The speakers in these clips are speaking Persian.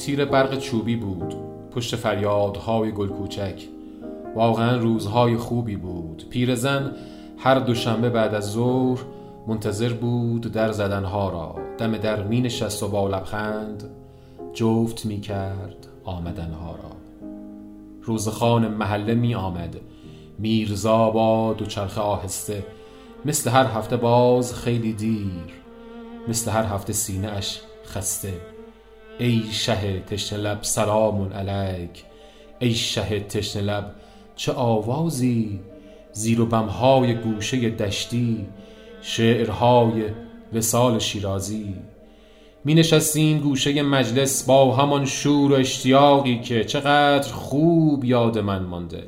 تیر برق چوبی بود پشت فریادهای گل کوچک. واقعا روزهای خوبی بود. پیرزن هر دوشنبه بعد از ظهر منتظر بود در زدنها را. دم در می نشست و با لبخند جفت می کرد آمدنها را. روزخان محله می آمد. میرزا با دوچرخه آهسته. مثل هر هفته باز خیلی دیر. مثل هر هفته سینه اش خسته. ای شه تشنه لب سلام علیک. ای شه تشنه لب چه آوازی؟ زیر و بمهای گوشه دشتی شعرهای وسال شیرازی. می نشستیم گوشه مجلس با همان شور و اشتیاقی که چقدر خوب یاد من مانده.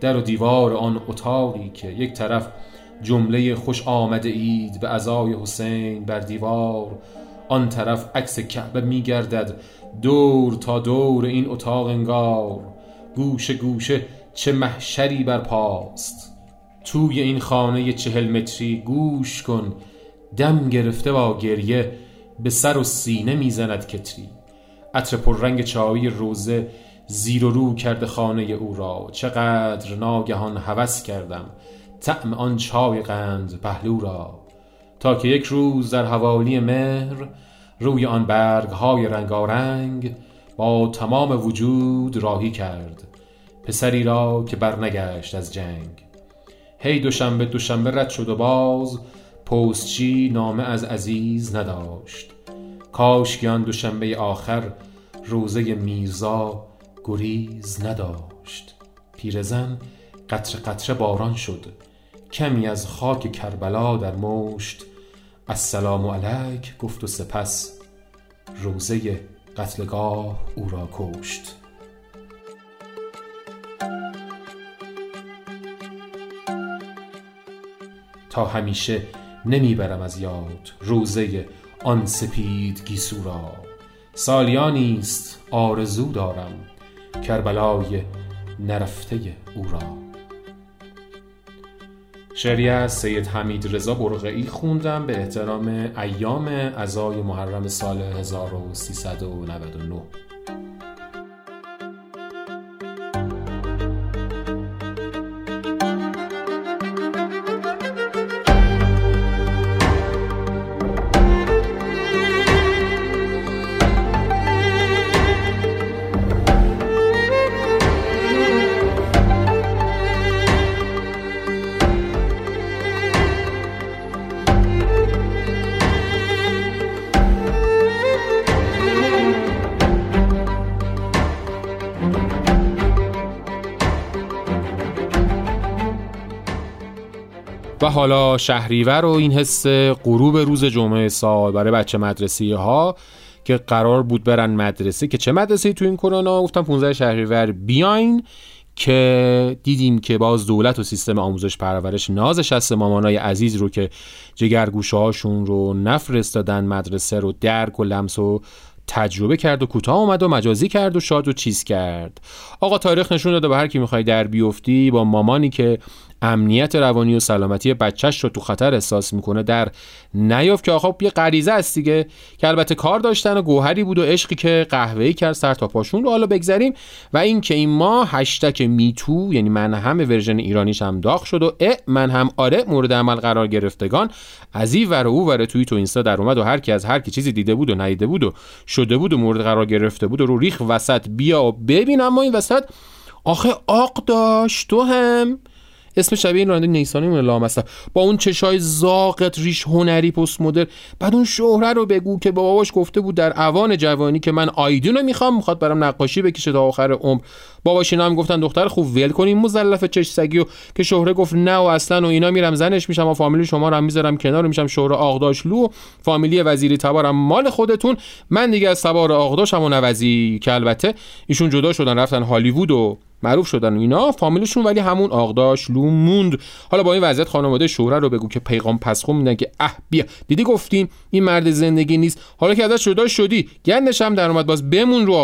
در و دیوار آن اتاقی که یک طرف جمله خوش آمده اید به ازای حسین بر دیوار آن طرف عکس کعبه می گردد دور تا دور این اتاق انگار. گوشه گوشه چه محشری بر پاست توی این خانه چهل متری گوش کن دم گرفته با گریه به سر و سینه می‌زند کتری. عطر پررنگ چایی روزه زیر و رو کرده خانه او را. چقدر ناگهان هوس کردم. طعم آن چای قند پهلو را. تا که یک روز در حوالی مهر روی آن برگ های رنگارنگ با تمام وجود راهی کرد پسری را که برنگشت از جنگ. هی دوشنبه دوشنبه رد شد و باز پستچی نامه از عزیز نداشت. کاش آن دوشنبه آخر روزه میرزا گریز نداشت. پیرزن قطر قطره باران شد. کمی از خاک کربلا در مشت السلام علیک گفت و سپس روزه قتلگاه او را کشت. تا همیشه نمی‌برم از یاد روزه آن سپید گیسو را. سالیانی است آرزو دارم کربلای نرفته او را. شعری از سید حمید رضا برقعی خوندم به احترام ایام ازای محرم سال 1399 حالا شهریور و این حس غروب روز جمعه سال برای بچه مدرسی ها که قرار بود برن مدرسه که چه مدرسه تو این کرونا؟ گفتم 15 شهریور. بیاین که دیدیم که باز دولت و سیستم آموزش پرورش نازش هست مامانای عزیز رو که جگرگوشه هاشون رو نفرستادن مدرسه رو درک و لمس و تجربه کرد و کوتاه اومد و مجازی کرد و شاد و چیز کرد. آقا تاریخ نشون داده به هر کی می‌خوای در بیفتی با مامانی که امنیت روانی و سلامتی بچهش رو تو خطر احساس می‌کنه. در نیافت که آقا یه غریزه است دیگه که البته کار داشتن و گوهری بود و عشقی که قهوه‌ای کرد سر تا پاشون رو حالا بگذریم. و این که این ما هشتگ میتو یعنی من هم ورژن ایرانیش هم داغ شد و ا من هم آره مورد عمل قرار گرفتگان. از این ور او ور توی تو اینستا در اومد و هر کی از هر کی چیزی دیده بود و ندیده بود و شده بود و مورد قرار گرفته بود و رو ریخ وسط بیا و ببین. اما این وسط آخه آق داشت تو هم. اسم شبیه این راننده نیسانی مونه لامصب. با اون چشای زاقت ریش هنری پست مدر بعد اون شهره رو بگو که با باباش گفته بود در اوان جوانی که من آیدون رو می‌خوام می‌خواد برام نقاشی بکشه تا آخر عمر. باباش اینا هم گفتن دختر خوب ول کنیم مزلف چش سگی و که شهره گفت نه و اصلا و اینا میرم زنش میشم و فامیلی شما رو هم می‌ذارم کنار میشم شهره آغداشلو فامیلی وزیری تبارم مال خودتون. من دیگه از تبار آغداشم و نوزی که البته ایشون جدا شدن رفتن هالیوود و معروف شدن اینا. فامیلشون ولی همون آقداش لو موند. حالا با این وضعیت خانواده شوهر رو بگو که پیغام پسخون میدن که اه بیا. دیدی گفتیم این مرد زندگی نیست. حالا که ازش جدا شدی گندش هم در اومد باز بمون رو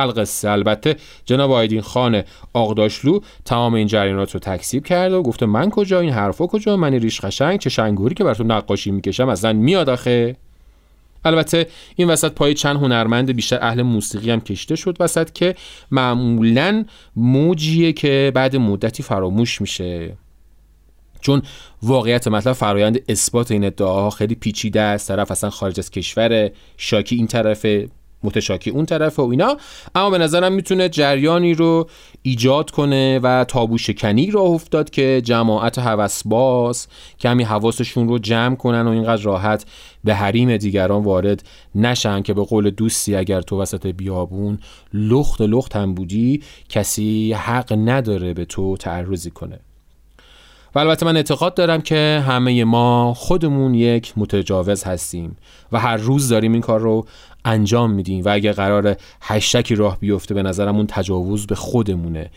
القصه البته جناب آیدین خان آقداشلو تمام این جریانات رو تکسیب کرد و گفته من کجا این حرفا کجا من ریش قشنگ چه شنگوری که براتون نقاشی می‌کشم اصلا میاد آخه. البته این وسط پای چند هنرمند بیشتر اهل موسیقی هم کشته شد وسط که معمولا موجیه که بعد مدتی فراموش میشه. چون واقعیت مطلب فرایند اثبات این ادعاها خیلی پیچیده است. طرف اصلا خارج از کشور شاکی این طرفه. متشاکی اون طرف و اینا. اما به نظرم می‌تونه جریانی رو ایجاد کنه و تابو شکنی راه افتاد که جماعت هوسباز کمی حواسشون رو جمع کنن و اینقدر راحت به حریم دیگران وارد نشن که به قول دوستی اگر تو وسط بیابون لخت لخت هم بودی کسی حق نداره به تو تعرضی کنه. و البته من اعتقاد دارم که همه ما خودمون یک متجاوز هستیم و هر روز داریم این کار رو انجام میدیم و اگر قرار هشتکی راه بیفته به نظرم اون تجاوز به خودمونه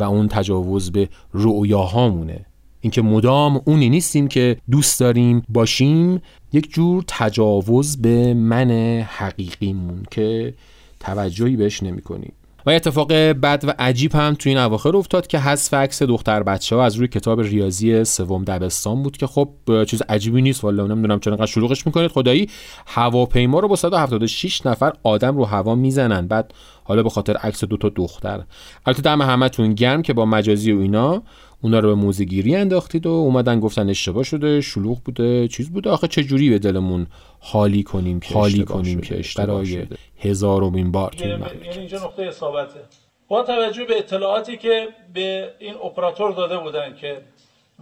و اون تجاوز به رؤیاهامونه. اینکه مدام اونی نیستیم که دوست داریم باشیم یک جور تجاوز به من حقیقیمون که توجهی بهش نمی کنیم و اتفاق بد و عجیب هم تو این اواخر افتاد که حذف عکس دختر بچه ها از روی کتاب ریاضی سوم دبستان بود که خب چیز عجیبی نیست. والا نمی‌دونم چرا انقدر شلوغش می‌کنید. خدایی هواپیما رو با 176 نفر آدم رو هوا می‌زنن. بعد حالا به خاطر عکس دو تا دختر. البته دم همتون گرم که با مجازی و اینا اونا رو به موزگیری انداختید و اومدن گفتن اشتباه شده شلوغ بوده چیز بوده. آخه چه جوری به دلمون حالی کنیم که حالی کنیم که اشتباه شده. هزارمین بار تو یعنی اینجا نقطه اصابته با توجه به اطلاعاتی که به این اپراتور داده بودن که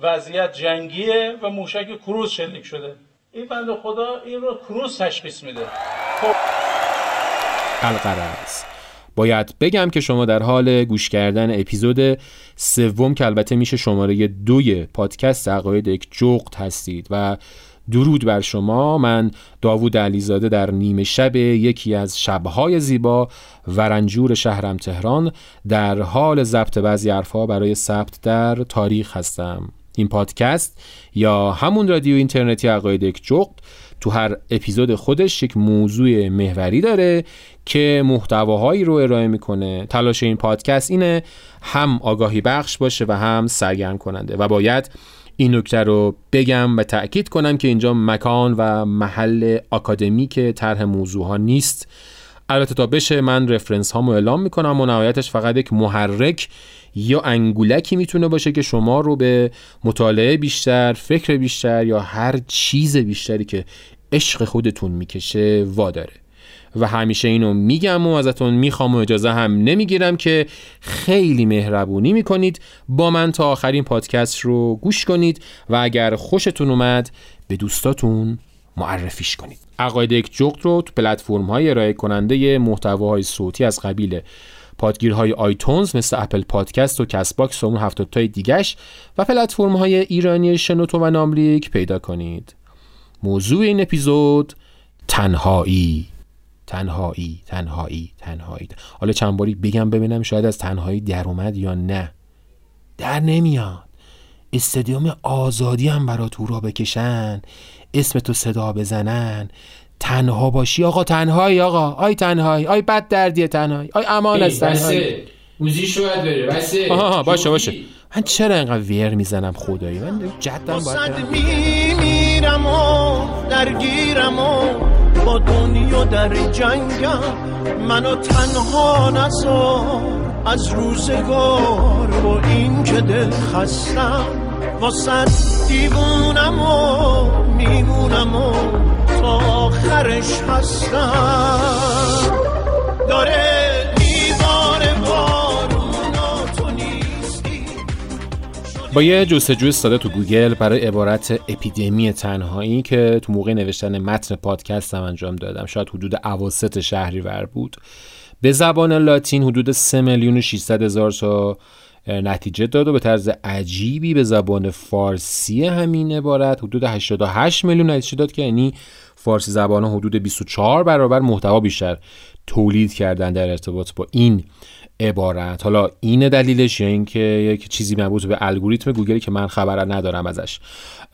وضعیت جنگیه و موشک کروز شلیک شده. این بند خدا این رو کروز تشخیص میده. خب. القرص باید بگم که شما در حال گوش کردن اپیزود سوم که البته میشه شماره دوی پادکست عقاید یک جغد هستید و درود بر شما. من داوود علیزاده در نیمه شب یکی از شبهای زیبا ورنجور شهرم تهران در حال ضبط بعضی حرفها برای ثبت در تاریخ هستم. این پادکست یا همون رادیو اینترنتی عقاید یک جغد تو هر اپیزود خودش یک موضوع محوری داره که محتواهایی رو ارائه می‌کنه. تلاش این پادکست اینه هم آگاهی بخش باشه و هم سرگرم کننده. و باید این نکته رو بگم و تأکید کنم که اینجا مکان و محل آکادمیک طرح موضوع ها نیست. البته تا بشه من رفرنس هامو اعلام می‌کنم و نهایتش فقط یک محرک یا انگولکی می‌تونه باشه که شما رو به مطالعه بیشتر فکر بیشتر یا هر چیز بیشتری که عشق خودتون می‌کشه واداره. و همیشه اینو میگم و ازتون می‌خوام و اجازه هم نمی‌گیرم که خیلی مهربونی می‌کنید با من تا آخرین پادکست رو گوش کنید و اگر خوشتون اومد به دوستاتون معرفیش کنید. عقاید یک جغد رو تو پلتفرم های ارائه کننده محتواهای صوتی از قبیل پادگیرهای iTunes مثل Apple Podcast و Castbox و اون هفتاد تای دیگش و پلتفرم های ایرانی شنوتو و ناملیک پیدا کنید. موضوع این اپیزود تنهایی. تنهایی تنهایی تنهایی. حالا چند باری بگم ببینم شاید از تنهایی در اومد یا نه. در نمیاد. استادیوم آزادی هم برات هورا بکشن. اسمتو صدا بزنن. تنها باشی. آقا تنهایی آقا. آی تنهایی. آی بد دردیه تنهایی. آی امان از تنهایی. موزی شاید بره. بسه آها باشه باشه. من چرا اینقدر ویر می‌زنم خدایی؟ من جدم باید میمیرم و درگیرم و با دنیا در جنگم منو تنها نزار. از روزگار با این که دل خستم واسد دیوونم و میمونم و تا آخرش هستم. داره با یه جستجوی ساده تو گوگل برای عبارت اپیدمی تنهایی که تو موقع نوشتن متن پادکست هم انجام دادم. شاید حدود شهری شهریور بود. به زبان لاتین حدود 3 میلیون و 600 هزار تا نتیجه داد و به طرز عجیبی به زبان فارسی همین عبارت حدود 88 میلیون نتیجه داد که یعنی فارسی زبان حدود 24 برابر محتوا بیشتر تولید کردن در ارتباط با این عبارت. حالا این دلیلش یا اینکه یک چیزی مربوط به الگوریتم گوگلی که من خبر ندارم ازش.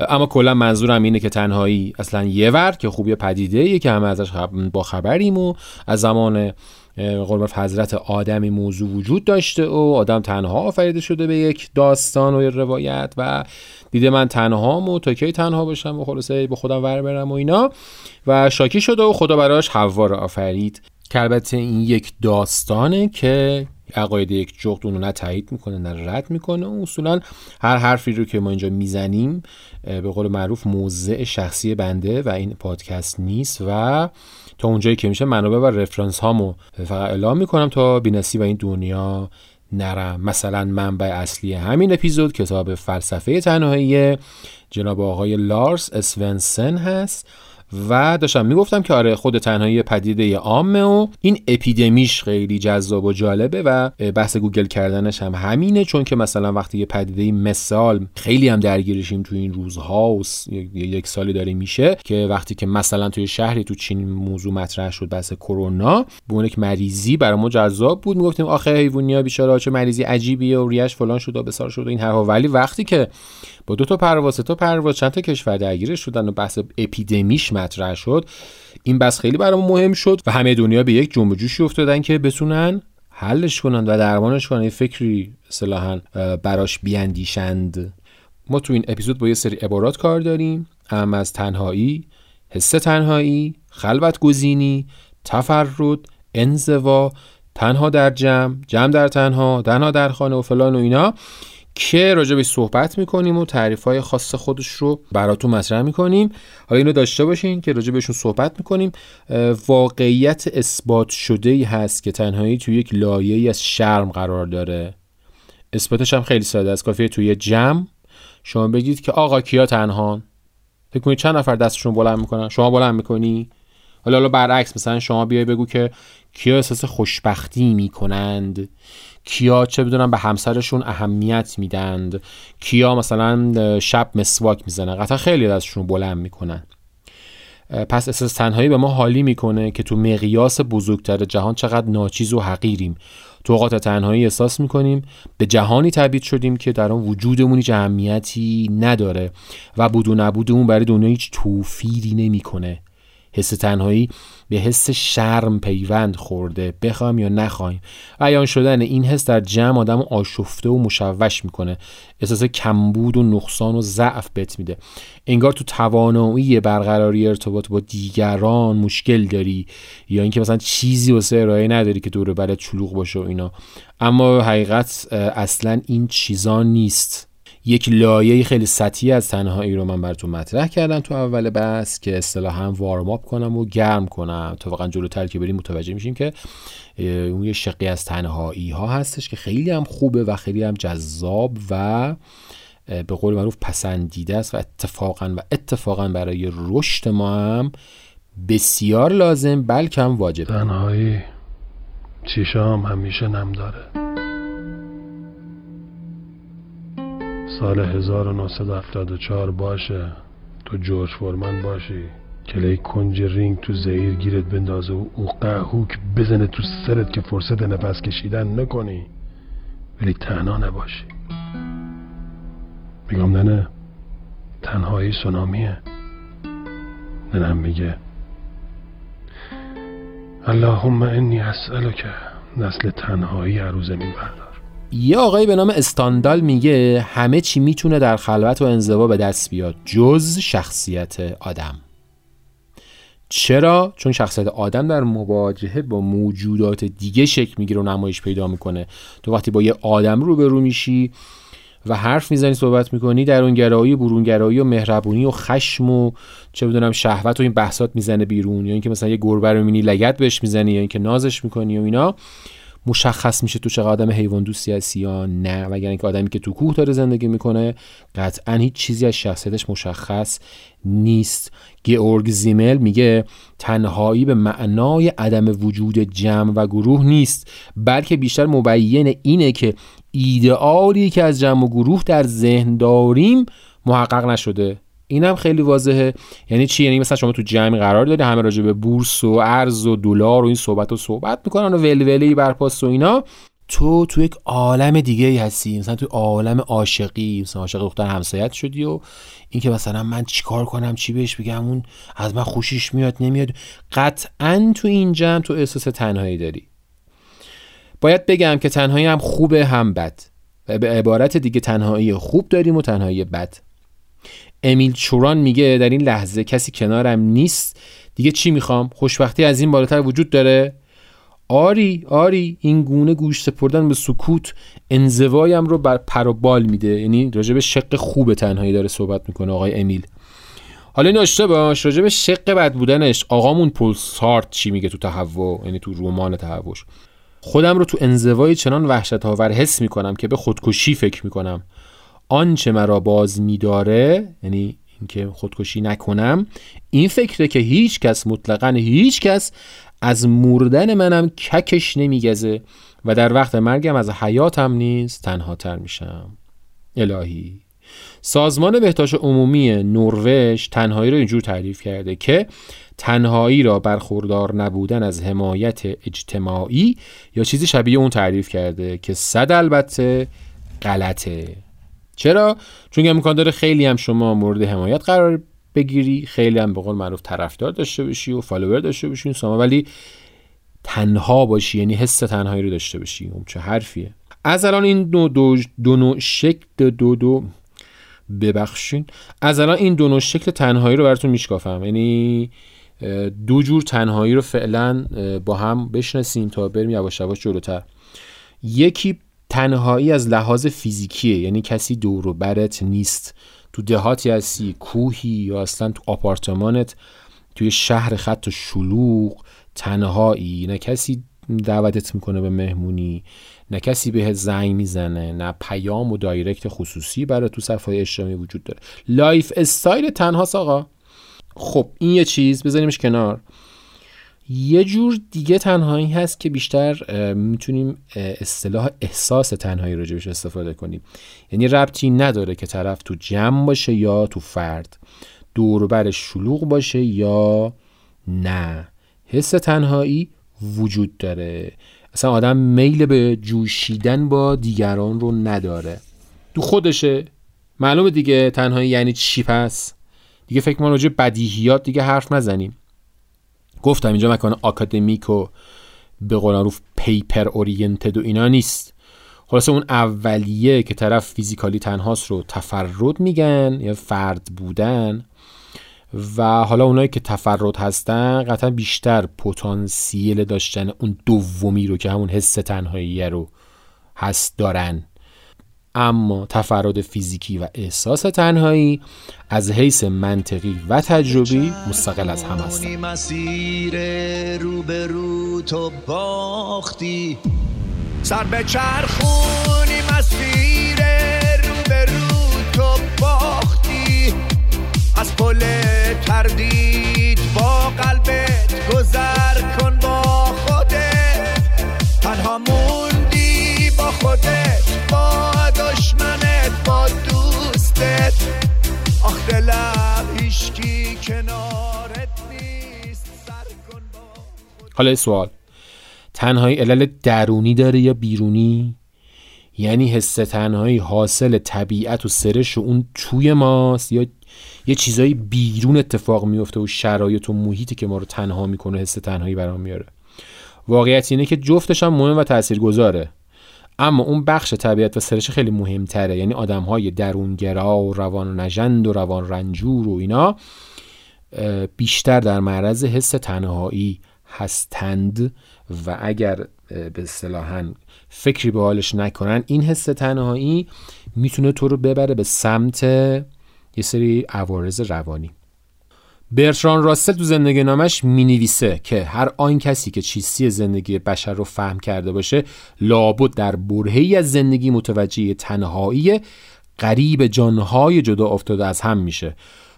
اما کلا منظورم اینه که تنهایی اصلا یه ور که خوبی پدیده ای که همه ازش با خبریم و از زمان قربان حضرت آدمی موضوع وجود داشته و آدم تنها آفریده شده به یک داستان و روایت و دیده من تنها و تا کی تنها باشم و خلاصه به خودم ور برم و اینا. و شاکی شده و خدا براش حوا آفرید. که البته این یک داستانه که عقاید یک جغد اونو نه تایید می‌کنه نه رد می‌کنه. و اصولا هر حرفی رو که ما اینجا می‌زنیم به قول معروف موضع شخصی بنده و این پادکست نیست و تا اونجایی که میشه منابع و رفرنس هامو فقط اعلام می‌کنم تا بینسی و این دنیا نرم. مثلا منبع اصلی همین اپیزود کتاب فلسفه تنهایی جناب آقای لارس اسونسن هست. و داشتم می‌گفتم که آره خود تنهایی پدیده عامه و این اپیدمیش خیلی جذاب و جالبه و بحث گوگل کردنش هم همینه چون که مثلا وقتی یه پدیده مثال خیلی هم درگیرشیم تو این روزها و یک سالی داره میشه که وقتی که مثلا توی شهری تو چین موضوع مطرح شد بحث کرونا به یک مریضی برای ما جذاب بود. می‌گفتیم آخه حیوانیا بیچاره چه مریضی عجیبیه و ریش فلان شد و بسار شد و این حرفا. ولی وقتی که با دو تا پرواز تا پرواز چند تا کشور درگیرش شدن و بحث اپیدمیش مطرح شد. این بس خیلی برام مهم شد و همه دنیا به یک جنب جوشی افتادن که بتونن حلش کنن و درمانش کنن. فکری اصطلاحا براش بیاندیشند. ما تو این اپیزود با یه سری عبارات کار داریم. هم از تنهایی حس تنهایی خلوت گزینی تفرد انزوا تنها در جمع جمع در تنها تنها در خانه و فلان و اینا. که راجع به صحبت می‌کنیم و تعریف های خاص خودش رو براتون مطرح می‌کنیم. حالا اینو داشته باشین که راجع بهشون صحبت می‌کنیم. واقعیت اثبات شده ای هست که تنهایی توی یک لایه از شرم قرار داره. اثباتش هم خیلی ساده است. کافیه توی جمع شما بگید که آقا کیا تنهان؟ فکر کنید چند نفر دستشون بلند می‌کنن؟ شما بلند می‌کنی؟ حالا حالا برعکس مثلا شما بیای بگو که کیا احساس خوشبختی می‌کنند؟ کیا چه بدونم به همسرشون اهمیت میدند. کیا مثلا شب مسواک می‌زنن. قطعا خیلی ازشون بلند می‌کنن. پس احساس تنهایی به ما حالی می‌کنه که تو مقیاس بزرگتر جهان چقدر ناچیز و حقیریم. تو اوقات تنهایی احساس می‌کنیم به جهانی تبدیل شدیم که در آن وجودمون هیچ نداره و بود و نبودمون برای دنیا هیچ توفیری نمی‌کنه. حس تنهایی به حس شرم پیوند خورده بخوام یا نخوایم. بیان شدن این حس در جمع آدم آشفته و مشوش می‌کنه. احساس کمبود و نقصان و ضعف بت میده. انگار تو توانایی برقراری ارتباط با دیگران مشکل داری یا اینکه مثلا چیزی واسه ارائه نداری که دور برات چلوغ باشه و اینا. اما حقیقت اصلا این چیزا نیست. یک لایه خیلی سطحی از تنهایی رو من براتون مطرح کردم تو اول بس که اصطلاحا وارم اپ کنم و گرم کنم. تا واقعا جلوتر که بریم متوجه میشیم که اون یه شقی از تنهایی ها هستش که خیلی هم خوبه و خیلی هم جذاب و به قول معروف پسندیده است و اتفاقا و اتفاقا برای رشد ما هم بسیار لازم بلکه هم واجب تنهایی چیشام همیشه نم داره. سال 1974 باشه. تو جورج فورمن باشی. کلی کنج رینگ تو زهیر گیرت بندازه و او قهوک بزنه تو سرت که فرصت نفس کشیدن نکنی. ولی تنها نباشی. میگم نه تنهایی سونامیه. ننم میگه. اللهم انی اسألک نسل تنهایی عروض زمین بردار یه آقایی به نام استاندال میگه همه چی می‌تونه در خلوت و انزوا به دست بیاد جز شخصیت آدم. چرا؟ چون شخصیت آدم در مواجهه با موجودات دیگه شکل می‌گیره و نمایش پیدا می‌کنه. تو وقتی با یه آدم روبرو میشی و حرف می‌زنی صحبت می‌کنی در اون گرایی برونگرایی و مهربونی و خشم و چه بدونم شهوت و این بحثات می‌زنه بیرون. یا اینکه مثلا یه گربه رو می‌بینی لگت بهش می‌زنی یا اینکه نازش می‌کنی و اینا. مشخص میشه تو چقدر آدم حیوان دوستی هستی یا نه و اینکه آدمی که تو کوه داره زندگی می‌کنه قطعا هیچ چیزی از شخصیتش مشخص نیست. گئورگ زیمل میگه تنهایی به معنای عدم وجود جمع و گروه نیست بلکه بیشتر مبین اینه که ایدئالی که از جمع و گروه در ذهن داریم محقق نشده. اینم خیلی واضحه. یعنی چی؟ یعنی مثلا شما تو جمعی قرار داری همه راجع به بورس و ارز و دلار و این صحبت و صحبت می‌کنن و ولوله برپاست و اینا. تو تو یک عالم دیگه ای هستی. مثلا تو عالم عاشقی. مثلا عاشق دختر همسایت شدی و اینکه مثلا من چیکار کنم چی بهش بگم اون از من خوشش میاد نمیاد. قطعا تو این جمع تو احساس تنهایی داری. باید بگم که تنهایی هم خوبه هم بد. و به عبارت دیگه تنهایی خوب داریم و تنهایی بد. امیل چوران میگه در این لحظه کسی کنارم نیست. دیگه چی می‌خوام؟ خوشبختی از این بالاتر وجود داره؟ آری آری این گونه گوش سپردن به سکوت انزوایم رو بر پر و بال میده. یعنی راجع به شق خوب تنهایی داره صحبت می‌کنه آقای امیل. حالا این داشته باش راجع به شق بد بودنش آقامون پول سارت چی میگه تو تهوع؟ یعنی تو رمان تهوعش. خودم رو تو انزوای چنان وحشت آور حس می‌کنم که به خودکشی فکر می‌کنم. آنچه مرا باز میداره یعنی اینکه خودکشی نکنم این فکره که هیچ کس مطلقا هیچ کس از مردن منم ککش نمیگزه و در وقت مرگم از حیاتم نیز تنها تر میشم. الهی. سازمان بهداشت عمومی نروژ تنهایی را اینجور تعریف کرده که تنهایی را برخوردار نبودن از حمایت اجتماعی یا چیزی شبیه اون تعریف کرده که صد البته غلطه. چرا؟ چون امکان داره خیلی هم شما مورد حمایت قرار بگیری خیلی هم به قول معروف طرفدار داشته باشی و فالوور داشته باشی ساما ولی تنها باشی یعنی حس تنهایی رو داشته باشی. اون چه حرفیه. از الان این دو, دو, دو نوع شکل دو دو ببخشین. از الان این دو نوع شکل تنهایی رو براتون میشکافم. یعنی دو جور تنهایی رو فعلا با هم بشناسیم تا بریم یواش یواش جلوتر. یکی تنهایی از لحاظ فیزیکیه. یعنی کسی دور و برت نیست. تو دهاتی هستی کوهی یا اصلا تو آپارتمانت توی شهر خط و شلوغ تنهایی. نه کسی دعوتت می‌کنه به مهمونی نه کسی بهت زنگ می‌زنه نه پیام و direct خصوصی برای تو صفحه اجتماعی وجود داره. lifestyle تنهاست آقا. خب این یه چیز. بذاریمش کنار. یه جور دیگه تنهایی هست که بیشتر می‌تونیم اصطلاح احساس تنهایی راجبش استفاده کنیم. یعنی ربطی نداره که طرف تو جمع باشه یا تو فرد. دوربر شلوغ باشه یا نه. حس تنهایی وجود داره. اصلا آدم میل به جوشیدن با دیگران رو نداره. تو خودشه. معلومه دیگه تنهایی یعنی چی پس؟ دیگه فکر ما راجع بدیهیات دیگه حرف نزنیم. گفتم اینجا مکان آکادمیک و به قول معروف پیپر اورینتد و اینا نیست. خلاصه اون اولیه که طرف فیزیکالی تنهاست رو تفرد میگن یا فرد بودن. و حالا اونایی که تفرد هستن قطعا بیشتر پتانسیل داشتن اون دومی رو که همون حس تنهایی رو هست دارن. اما تفرد فیزیکی و احساس تنهایی از حیث منطقی و تجربی مستقل از هم هستند. مسیر رو به رو تو باختی. سر به چرخونی مسیر رو به رو تو باختی. از پل تردید با قلبت گذر کن با خودت. تنها با خودت با دشمنت با دوستت. آخ دلم هیشکی کنارت نیست. سر کن با حالا سوال. تنهایی علل درونی داره یا بیرونی؟ یعنی حس تنهایی حاصل طبیعت و سرش و اون توی ماست؟ یا یه چیزایی بیرون اتفاق میفته و شرایط و محیطی که ما رو تنها می‌کنه حس تنهایی برام میاره؟ واقعیت اینه که جفتش هم مهم و تاثیرگذاره اما اون بخش طبیعت و سرش خیلی مهمتره. یعنی آدم های درونگرا و روان نژند و روان رنجور و اینا بیشتر در معرض حس تنهایی هستند و اگر به اصطلاحا فکری به حالش نکنن این حس تنهایی می‌تونه تو رو ببره به سمت یه سری عوارض روانی. برتران راسل تو زندگی نامش می نویسه که هر آن کسی که چیستی زندگی بشر رو فهم کرده باشه لابد در برهی از زندگی متوجه تنهایی قریب جانهای جدا افتاده از هم میشه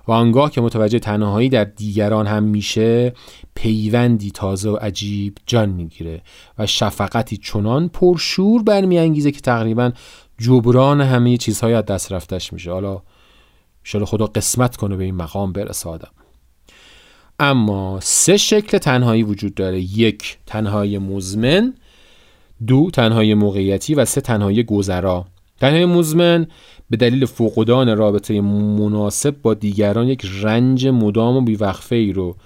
و آنگاه که متوجه تنهایی در دیگران هم میشه پیوندی تازه و عجیب جان می‌گیره و شفقتی چنان پرشور برمیانگیزه که تقریبا جبران همه چیزهای از دست رفتش میشه. حالا شاید خدا قسمت کنه به این مقام برسه آدم. اما سه شکل تنهایی وجود داره. یک تنهایی مزمن. دو تنهایی موقعیتی. و سه تنهایی گذرا. تنهایی مزمن به دلیل فقدان رابطه مناسب با دیگران یک رنج مدام و بیوقفه ای رو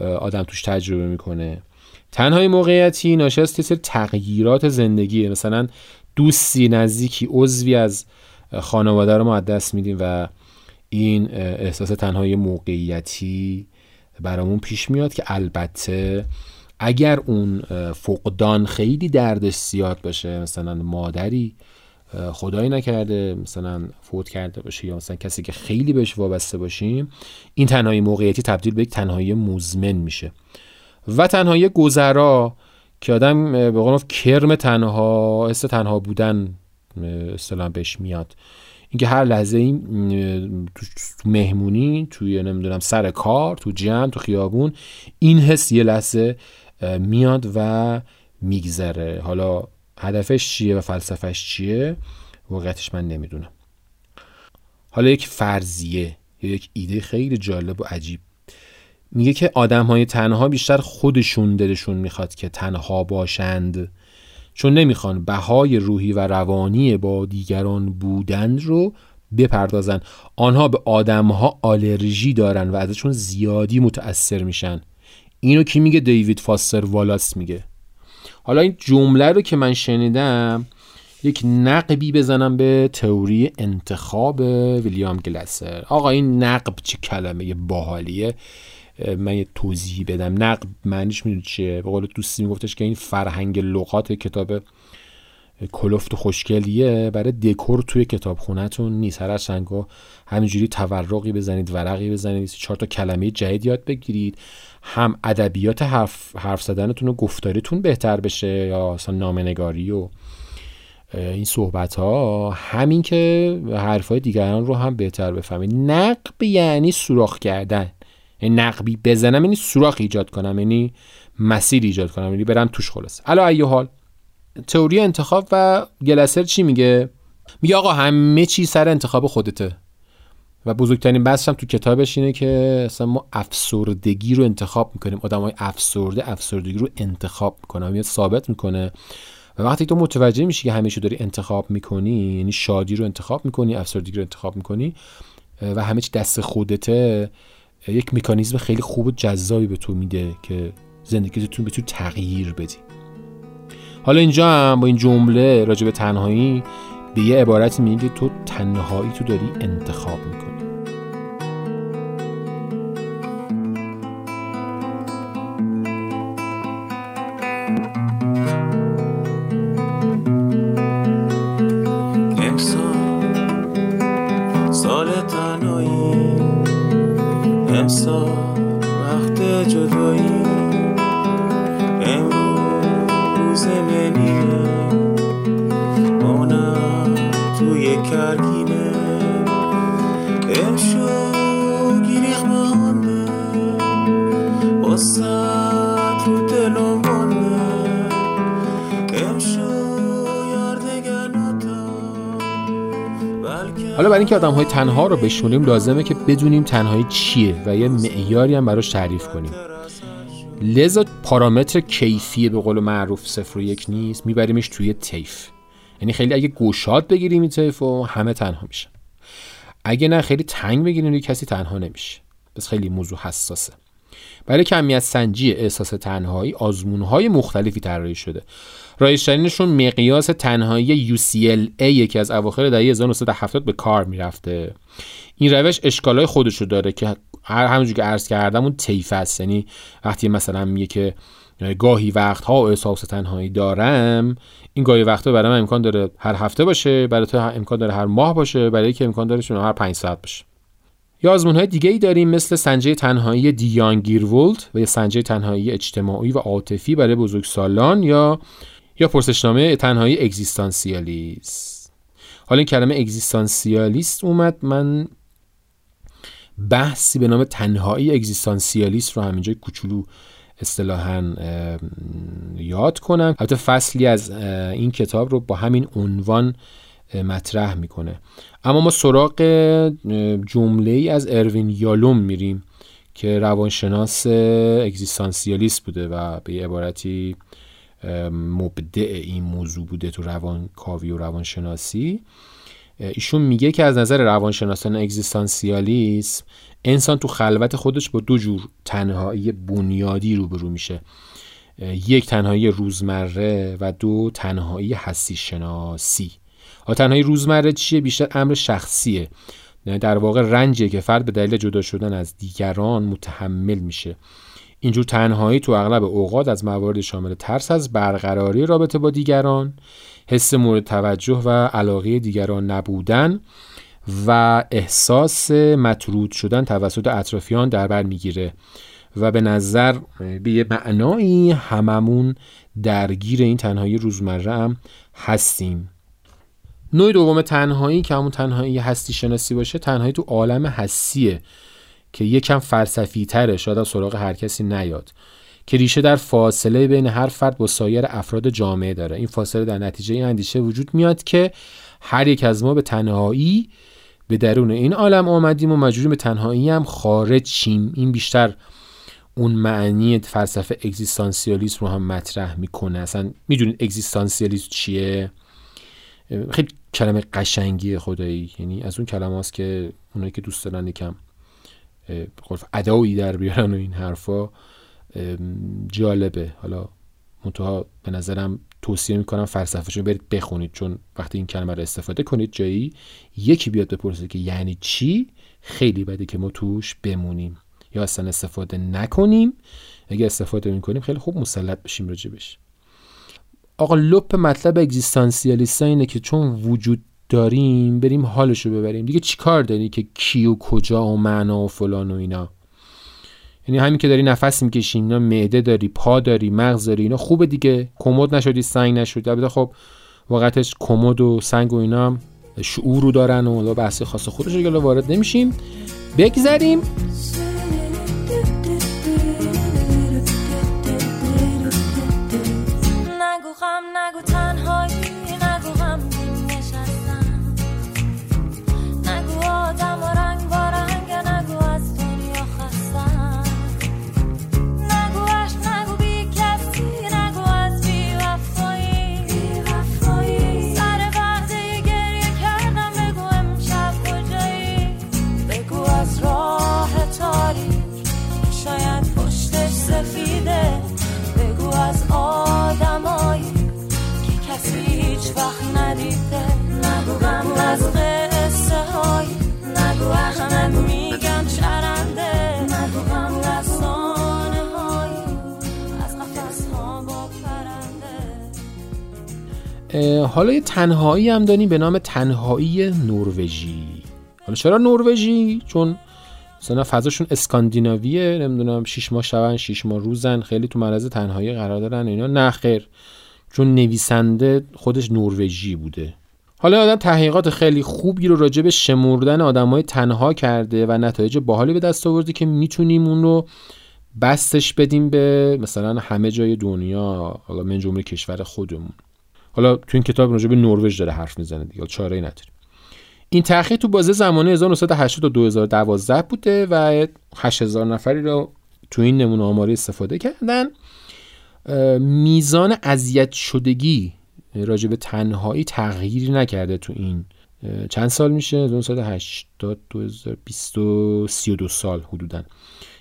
آدم توش تجربه می‌کنه. تنهایی موقعیتی ناشی از سری تغییرات زندگیه مثلا دوستی نزدیکی عضوی از خانواده رو ما دست میدیم و این احساس تنهایی موقعیتی برامون پیش میاد که البته اگر اون فقدان خیلی دردش زیاد باشه مثلا مادری خدایی نکرده مثلا فوت کرده باشه یا مثلا کسی که خیلی بهش وابسته باشیم این تنهایی موقعیتی تبدیل به یک تنهایی مزمن میشه. و تنهایی گذرا که آدم به قول کرم تنها حس تنها بودن اصطلاح بهش میاد. اینکه هر لحظه این تو مهمونی توی نمی‌دونم سر کار تو جمع تو خیابون این حس یه لحظه میاد و میگذره. حالا هدفش چیه و فلسفهش چیه؟ واقعیتش من نمی‌دونم. حالا یک فرضیه یک ایده خیلی جالب و عجیب. میگه که آدم های تنها بیشتر خودشون دلشون می‌خواد که تنها باشند. چون نمی‌خوان بهای روحی و روانی با دیگران بودند رو بپردازن. آنها به آدمها آلرژی دارن و ازشون زیادی متأثر میشن. اینو کی میگه؟ دیوید فاستر والاس میگه. حالا این جمله رو که من شنیدم یک نقبی بزنم به تئوری انتخاب ویلیام گلسر. آقا این نقب چه کلمه باحالیه؟ من یه توضیحی بدم. نقب معنیش می‌دونی چیه؟ به قول دوستی میگفتش که این فرهنگ لغات کتاب کلفت و خوشگلیه برای دکور توی کتاب خونتون نیست. هر چنگا همینجوری تورقی بزنید ورقی بزنید چهار تا کلمه جدید یاد بگیرید. هم ادبیات حرف, حرف زدنتون و گفتاریتون بهتر بشه یا اصلا نامنگاری و این صحبت ها همین که حرفای دیگران رو هم بهتر بفهمید. نقب یعنی سوراخ کردن. یعنی نقبی بزنم یعنی سوراخ ایجاد کنم یعنی مسیر ایجاد کنم یعنی برم توش خلاص الا ای حال تئوری انتخاب و گلسر چی میگه؟ میگه آقا همه چی سر انتخاب خودته. و بزرگترین بحثم تو کتابش اینه که اصلا ما افسردگی رو انتخاب می‌کنیم. آدم های افسرده افسردگی رو انتخاب می‌کنه میاد ثابت می‌کنه. و وقتی تو متوجه میشی که همیشه داری انتخاب می‌کنی یعنی شادی رو انتخاب می‌کنی افسردگی رو انتخاب می‌کنی و همه چی دست خودته یک مکانیزم خیلی خوب و جذابی به تو میده که زندگیتون بتونی تغییر بدی. حالا اینجا هم با این جمله راجع به تنهایی به یه عبارتی میگه تو تنهایی تو داری انتخاب می‌کنی. حالا برای اینکه آدم های تنها رو بشونیم لازمه که بدونیم تنهایی چیه و یه معیاری هم براش تعریف کنیم. لذا پارامتر کیفی به قول معروف صفر و یک نیست میبریمش توی تیف یعنی خیلی اگه گوشاد بگیریم این تیف و همه تنها میشن. اگه نه خیلی تنگ بگیریم کسی تنها نمیشه. بس خیلی موضوع حساسه. برای کمیت سنجی احساس تنهایی آزمونهای مختلفی طراحی شده. رایجترینشون مقیاس تنهایی UCLA یکی از اواخر دهه 1970 به کار می‌رفته. این روش اشکالای خودشو داره که هر همونجور که عرض کردم اون تیف است. یعنی وقتی مثلا میگه که گاهی وقتها احساس تنهایی دارم این گاهی وقتها برای من امکان داره هر هفته باشه برای تو امکان داره هر ماه باشه برای که امکان داره هر 5 ساعت باشه. یا آزمون های دیگه ای داریم مثل سنجه تنهایی دیان گیرولد و یا سنجه تنهایی اجتماعی و عاطفی برای بزرگسالان یا یا پرسشنامه تنهایی اگزیستانسیالیست. حالا این کلمه اگزیستانسیالیست اومد من بحثی به نام تنهایی اگزیستانسیالیست رو همینجا کوچولو اصطلاحا یاد کنم. البته فصلی از این کتاب رو با همین عنوان مطرح می‌کنه. اما ما سراغ جمله ای از اروین یالوم میریم که روانشناس اگزیستانسیالیست بوده و به عبارتی مبدع این موضوع بوده تو روان کاوی و روانشناسی. ایشون میگه که از نظر روانشناسان اگزیستانسیالیسم انسان تو خلوت خودش با دو جور تنهایی بنیادی روبرو میشه. یک تنهایی روزمره و دو تنهایی هستی شناسی تنهایی روزمره چیه؟ بیشتر امر شخصیه. در واقع رنجه که فرد به دلیل جدا شدن از دیگران متحمل میشه. اینجور تنهایی تو اغلب اوقات از موارد شامل ترس از برقراری رابطه با دیگران حس مورد توجه و علاقه دیگران نبودن و احساس مطرود شدن توسط اطرافیان در بر می‌گیره و به نظر به یه معنایی هممون درگیر این تنهایی روزمره هم هستیم. نوع دوم تنهایی که همون تنهایی هستی شناسی باشه تنهایی تو عالم هستیه که یکم فلسفی تره شاید از سراغ هر کسی نیاد که ریشه در فاصله بین هر فرد با سایر افراد جامعه داره. این فاصله در نتیجه این اندیشه وجود میاد که هر یک از ما به تنهایی به درون این عالم آمدیم و مجبوریم به تنهایی هم خارج شیم. این بیشتر اون معنی فلسفه اگزیستانسیالیسم رو هم مطرح می‌کنه. اصلا می‌دونید اگزیستانسیالیسم چیه؟ خیلی کلمه قشنگی خدایی. یعنی از اون کلمه که اونایی که دوست دارن یکم ادایی در بیارن و این حرفا جالبه. حالا منتها به نظرم توصیه می‌کنم فلسفهشون برید بخونید چون وقتی این کلمه رو استفاده کنید جایی یکی بیاد بپرسه که یعنی چی؟ خیلی بده که ما توش بمونیم. یا اصلا استفاده نکنیم. اگه استفاده می‌کنیم خیلی خوب مسلط بشیم راجبش آقا لپ مطلب اگزیستانسیالیست اینه که چون وجود داریم بریم حالشو ببریم. دیگه چیکار داری که کی و کجا و معنا و فلان و اینا؟ یعنی همین که داری نفس می‌کشی اینا معده داری پا داری مغز داری اینا خوبه دیگه. کمد نشدی سنگ نشدی. البته خب واقعتش کمد و سنگ و اینا شعور رو دارن و بحث خاص خودش رو وارد نمیشیم. بگذریم. حالا یه تنهایی هم داریم به نام تنهایی نروژی. حالا چرا نروژی؟ چون مثلا فضاشون اسکاندیناویه نمی‌دونم 6 ماه شبن 6 ماه روزن خیلی تو معرض تنهایی قرار دارن اینا نه خیر. چون نویسنده خودش نروژی بوده. حالا آدم تحقیقات خیلی خوبی رو راجع به شمردن آدمای تنها کرده و نتایج باحالی به دست آورده که می‌تونیم اون رو بستش بدیم به مثلا همه جای دنیا حالا من جمله کشور خودمون. حالا تو این کتاب راجع به نروژ داره حرف می‌زنه دیگه چاره ای نداریم. این تحقیق تو بازه زمانه 1980 تا 2012 بوده و 8000 نفری رو تو این نمونه آماری استفاده کردن. میزان اذیت شدگی راجع به تنهایی تغییری نکرده تو این چند سال میشه؟ 1980 2020 32 سال حدودا.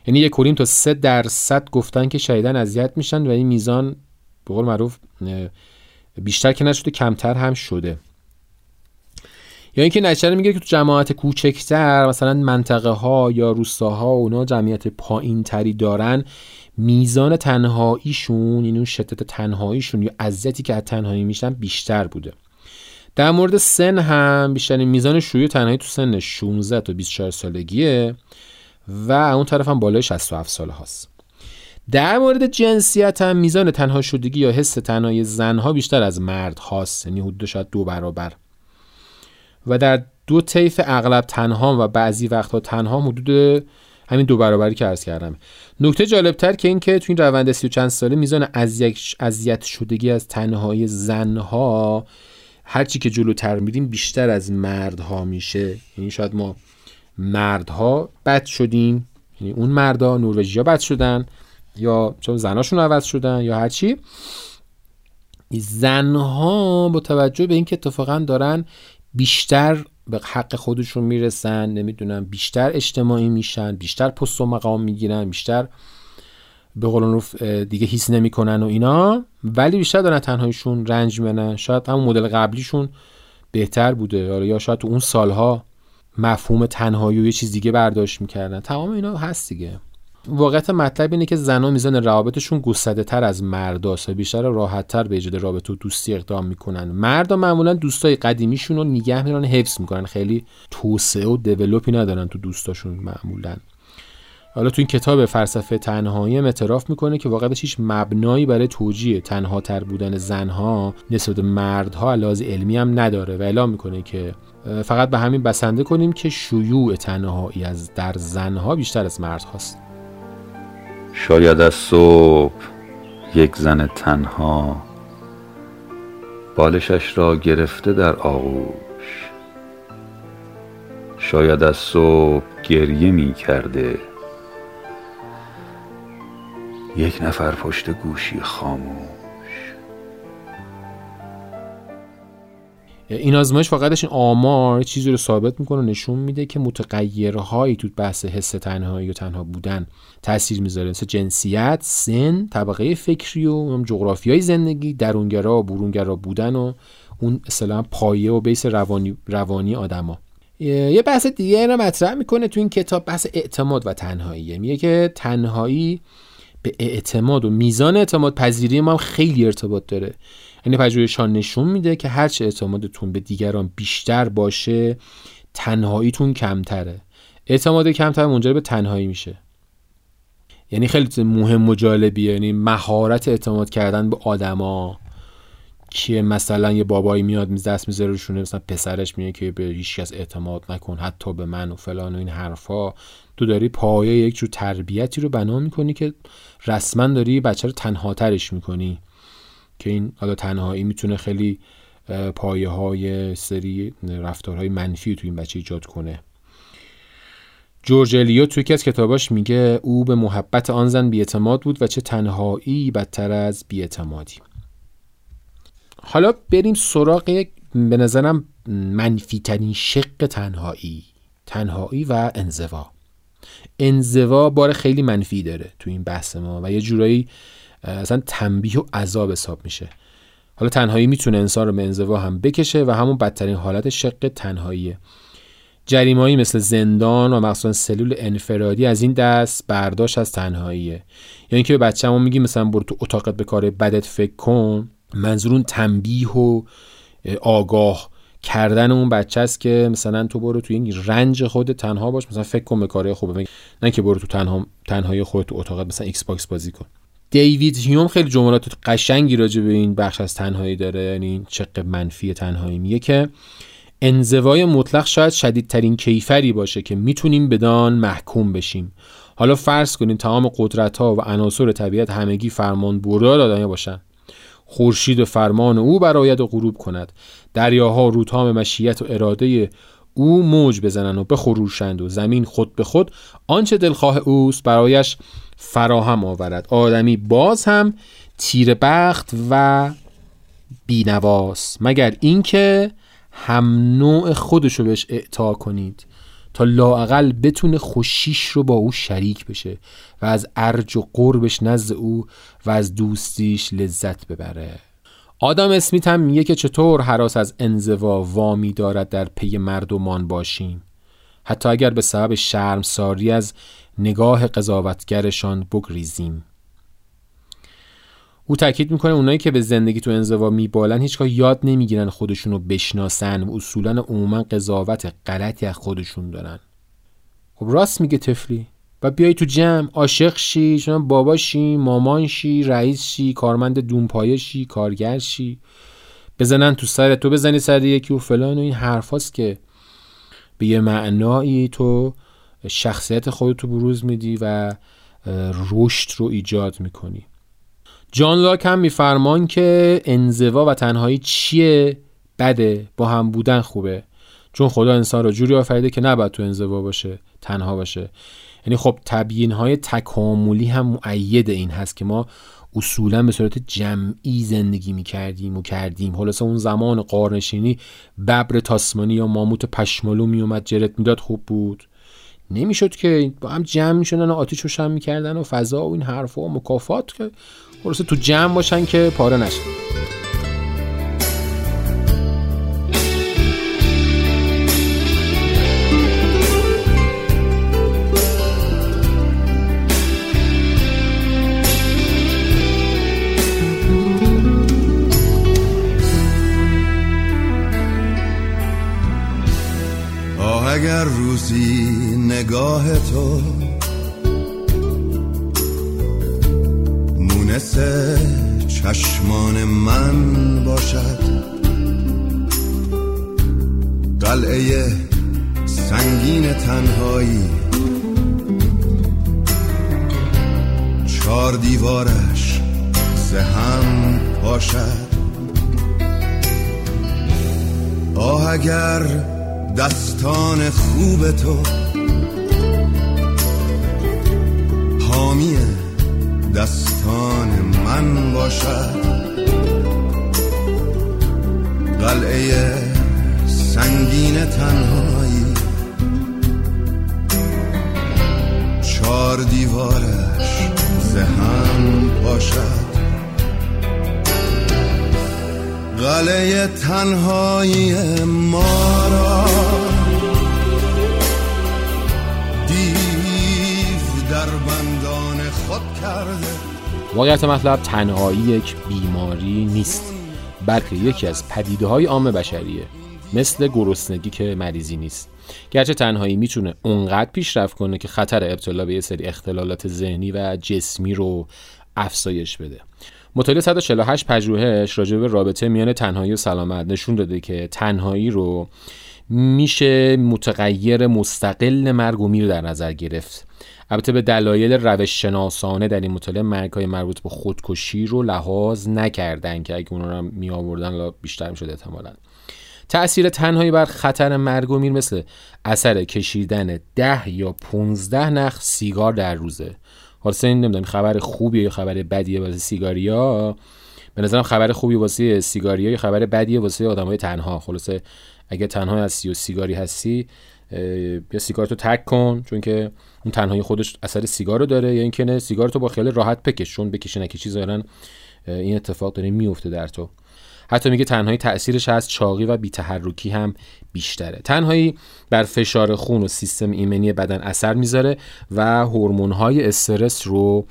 یعنی یک کلیم تا 3 درصد گفتن که شدیدن اذیت میشن و این میزان به قول معروف بیشتر که نشده کمتر هم شده. یا اینکه نتیجه می‌گیره که تو جماعت کوچکتر مثلا منطقه ها یا روستاها اونا جمعیت پایین تری دارن میزان تنهاییشون یعنی اون شدت تنهاییشون یا عزتی که از تنهایی میشن بیشتر بوده. در مورد سن هم بیشترین میزان شیوع تنهایی تو سن 16 تا 24 سالگیه و اون طرف هم بالای 67 ساله هاست. در مورد جنسیت هم میزان تنها شدگی یا حس تنهایی زنها بیشتر از مرد هاست یعنی حدود شاید دو برابر. و در دو طیف اغلب تنها و بعضی وقتها تنها حدود همین دو برابری که عرض کردم. نکته جالبتر که این که تو این روند سی و چند ساله میزان اذیت شدگی از تنهایی زنها هرچی که جلوتر میریم بیشتر از مردها میشه. یعنی شاید ما مردها بد شدیم یعنی اون مردها نروژیا بد شدن. یا چون زناشون عوض شدن یا هرچی زنها با توجه به اینکه اتفاقا دارن بیشتر به حق خودشون می‌رسن نمی‌دونم بیشتر اجتماعی میشن بیشتر پست و مقام می‌گیرن بیشتر به قول دیگه حس نمی‌کنن و اینا ولی بیشتر دارن تنهاییشون رنج می‌برن. شاید همون مدل قبلیشون بهتر بوده. یا شاید تو اون سالها مفهوم تنهایی و یه چیز دیگه برداشت می‌کردن. تمام اینا هست دیگه. واقعیت مطلب اینه که زنها میزان روابطشون گسترده تر از مرداست و بیشتر راحت تر به ایجاد رابطه و دوستی اقدام می‌کنن. مردا معمولا دوستای قدیمیشون رو نگه میرن حفظ می‌کنن. خیلی توسعه و دیولپی ندارن تو دوستاشون معمولا. حالا تو این کتاب فلسفه تنهایی اعتراف می‌کنه که واقعا هیچ مبنایی برای توجیه تنها تر بودن زنها نسبت مردها علاوه علمی هم نداره و اعلام می‌کنه که فقط به همین بسنده کنیم که شیوع تنهایی از در زنها بیشتر از مردهاست. شاید از صبح یک زن تنها بالشش را گرفته در آغوش. شاید از صبح گریه می کرده. یک نفر پشت گوشی خاموش. این آزمایش فقطش این آمار چیزی رو ثابت می‌کنه و نشون میده که متغیرهایی تو بحث حس تنهایی و تنها بودن تاثیر می‌ذاره. مثل جنسیت، سن، طبقه فکری و جغرافیای زندگی، درونگرا و برونگرا بودن و اون اصطلاحا پایه و بیس روانی روانی آدما. یه بحث دیگه رو مطرح می‌کنه تو این کتاب بحث اعتماد و تنهایی میگه که تنهایی به اعتماد و میزان اعتماد پذیری ما هم خیلی ارتباط داره. یعنی پژوهشان نشون میده که هرچه اعتمادتون به دیگران بیشتر باشه تنهاییتون کمتره. اعتماد کمتر منجر به تنهایی میشه. یعنی خیلی مهم و جالبیه. یعنی مهارت اعتماد کردن به آدما. که مثلا یه بابایی میاد میز دست می‌ذاره روشونه مثلا پسرش میگه که به هیچ کس اعتماد نکن حتی به من و فلان و این حرفا. تو داری پایه یک جور تربیتی رو بنا می‌کنی که رسما داری بچه رو تنها ترش می‌کنی. که این حالا تنهایی می‌تونه خیلی پایه های سری رفتارهای منفی تو این بچه ایجاد کنه. جورج الیوت توی یکی از کتاباش میگه او به محبت آن زن بیاعتماد بود و چه تنهایی بدتر از بیاعتمادی. حالا بریم سراغ یک به نظرم منفی ترین شق تنهایی تنهایی و انزوا. انزوا بار خیلی منفی داره تو این بحث ما و یه جورایی اصلا تنبیه و عذاب حساب میشه. حالا تنهایی می‌تونه انسان رو به انزوا هم بکشه و همون بدترین حالت شق تنهاییه. جریمایی مثل زندان و مخصوصا سلول انفرادی از این دست برداشت از تنهاییه. یا یعنی اینکه به بچه‌مون میگی مثلا برو تو اتاقت به کار بدت فکر کن منظورون تنبیه و آگاه کردن اون بچه است که مثلا تو برو تو این رنج خود تنها باش مثلا فکر کن به کارهای خوبه نه که برو تو تنها تنهایی خودت تو اتاقت مثلا Xbox بازی کن. دیوید هیوم خیلی جملات قشنگی راجع به این بخش از تنهایی داره یعنی شق منفی تنهایی میگه که انزوای مطلق شاید شدیدترین کیفری باشه که می‌تونیم بدان محکوم بشیم. حالا فرض کنیم تمام قدرت ها و عناصر طبیعت همگی فرمان بردار آدمی باشن. خورشید فرمان او برآید و غروب کند. دریاها رودها مشیت و اراده او موج بزنند و بخروشند و زمین خود به خود آنچه دلخواه اوست برایش فراهم آورد. آدمی باز هم تیر بخت و بینواست مگر اینکه هم نوع خودش رو بهش اعطا کنید تا لاقل بتونه خوشیش رو با او شریک بشه و از ارج و قربش نزد او و از دوستیش لذت ببره. آدم اسمیت هم میگه که چطور حراس از انزوا وامی دارد در پی مردمان باشیم. حتی اگر به سبب ساری از نگاه قضاوتگرشان بگریزیم. او تاکید می‌کنه اونایی که به زندگی تو انزوا میبالن هیچگاه یاد نمی‌گیرن خودشونو بشناسن و اصولا عموما قضاوت غلطی از خودشون دارن. خب راست میگه تفلی و بیای تو جمع عاشق شی چون بابا شی مامان شی رئیس شی کارمند دونپایه شی کارگر شی. بزنن تو سر تو بزنی سر یکی و فلان و این حرفاست که به یه معنایی تو شخصیت خودتو بروز میدی و رشد رو ایجاد می‌کنی. جان لاک هم میفرمان که انزوا و تنهایی چیه؟ بده با هم بودن خوبه. چون خدا انسان رو جوری آفریده که نباید تو انزوا باشه تنها باشه. یعنی خب تبیین های تکاملی هم معید این هست که ما اصولا به صورت جمعی زندگی می کردیم و کردیم. خلاصه اون زمان قارنشینی ببر تاسمانی یا ماموت پشمالو می اومد جرت می‌داد خوب بود. نمی‌شد که با هم جمع می‌شدن و آتیش روشن می‌کردن و فضا و این حرفا و مکافات که خلاصه تو جمع باشن که پاره نشن. اگر روزی نگاه تو. مونس چشمان من باشد. قلعه سنگین تنهایی. چار دیوارش زهم باشد آه اگر دستان خوب تو دستان من باشد. قلعه سنگین تنهایی. چار دیوارش زهم باشد. قلعه تنهایی ما را واقعیت مطلب تنهایی یک بیماری نیست بلکه یکی از پدیده های عام بشریه مثل گرسنگی که مریضی نیست. گرچه تنهایی می‌تونه اونقدر پیشرفت کنه که خطر ابتلا به یه سری اختلالات ذهنی و جسمی رو افزایش بده. مطالعه 148 پژوهش راجع به رابطه میان تنهایی و سلامت نشون داده که تنهایی رو میشه متغیر مستقل مرگ و میر در نظر گرفت. البته به دلایل روش شناسانه در این مطالعه مرگ های مربوط به خودکشی رو لحاظ نکردن که اگه اونا رو می آوردن بیشتر می‌شد احتمالا. تأثیر تنهایی بر خطر مرگ و میر مثل اثر کشیدن ده یا 15 نخ سیگار در روزه. حالا نمی‌دونم خبر خوبیه یا خبر بدیه واسه سیگاریا؟ به نظرم خبر خوبی واسه سیگاریا یا خبر بدیه واسه آدمای تنها. خلاصه اگه تنها هستی و سیگاری هستی یا سیگار تو تک کن چون که اون تنهایی خودش اثر سیگار رو داره یا اینکه نه سیگار تو با خیال راحت بکش چون بکشی نکشی ظاهرا این اتفاق داره میفته در تو. حتی میگه تنهایی تاثیرش از چاقی و بیتحرکی هم بیشتره. تنهایی بر فشار خون و سیستم ایمنی بدن اثر می‌ذاره و های استرس رو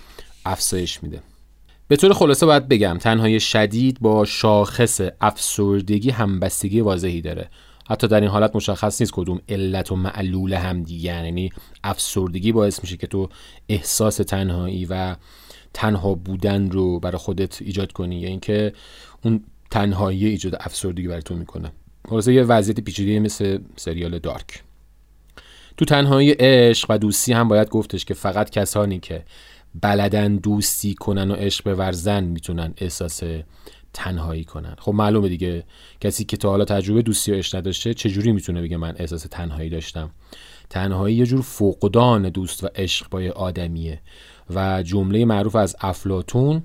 افزایش میده. به طور خلاصه باید بگم تنهایی شدید با شاخص افسردگی همبستگی واضحی داره. حتی در این حالت مشخص نیست کدوم علت و معلول هم دیگه یعنی افسردگی باعث میشه که تو احساس تنهایی و تنها بودن رو برای خودت ایجاد کنی یا اینکه اون تنهایی ایجاد افسردگی برای تو می‌کنه. خلاصه یه وضعیت پیچیده مثل سریال دارک. تو تنهایی عشق و دوستی هم باید گفتش که فقط کسانی که بلدن دوستی کنن و عشق بورزن می‌تونن احساس تنهایی کنن. خب معلومه دیگه کسی که تا حالا تجربه دوستی و عشق نداشته چجوری می‌تونه بگه من احساس تنهایی داشتم؟ تنهایی یه جور فقدان دوست و عشق با آدمیه. و جمله معروف از افلاتون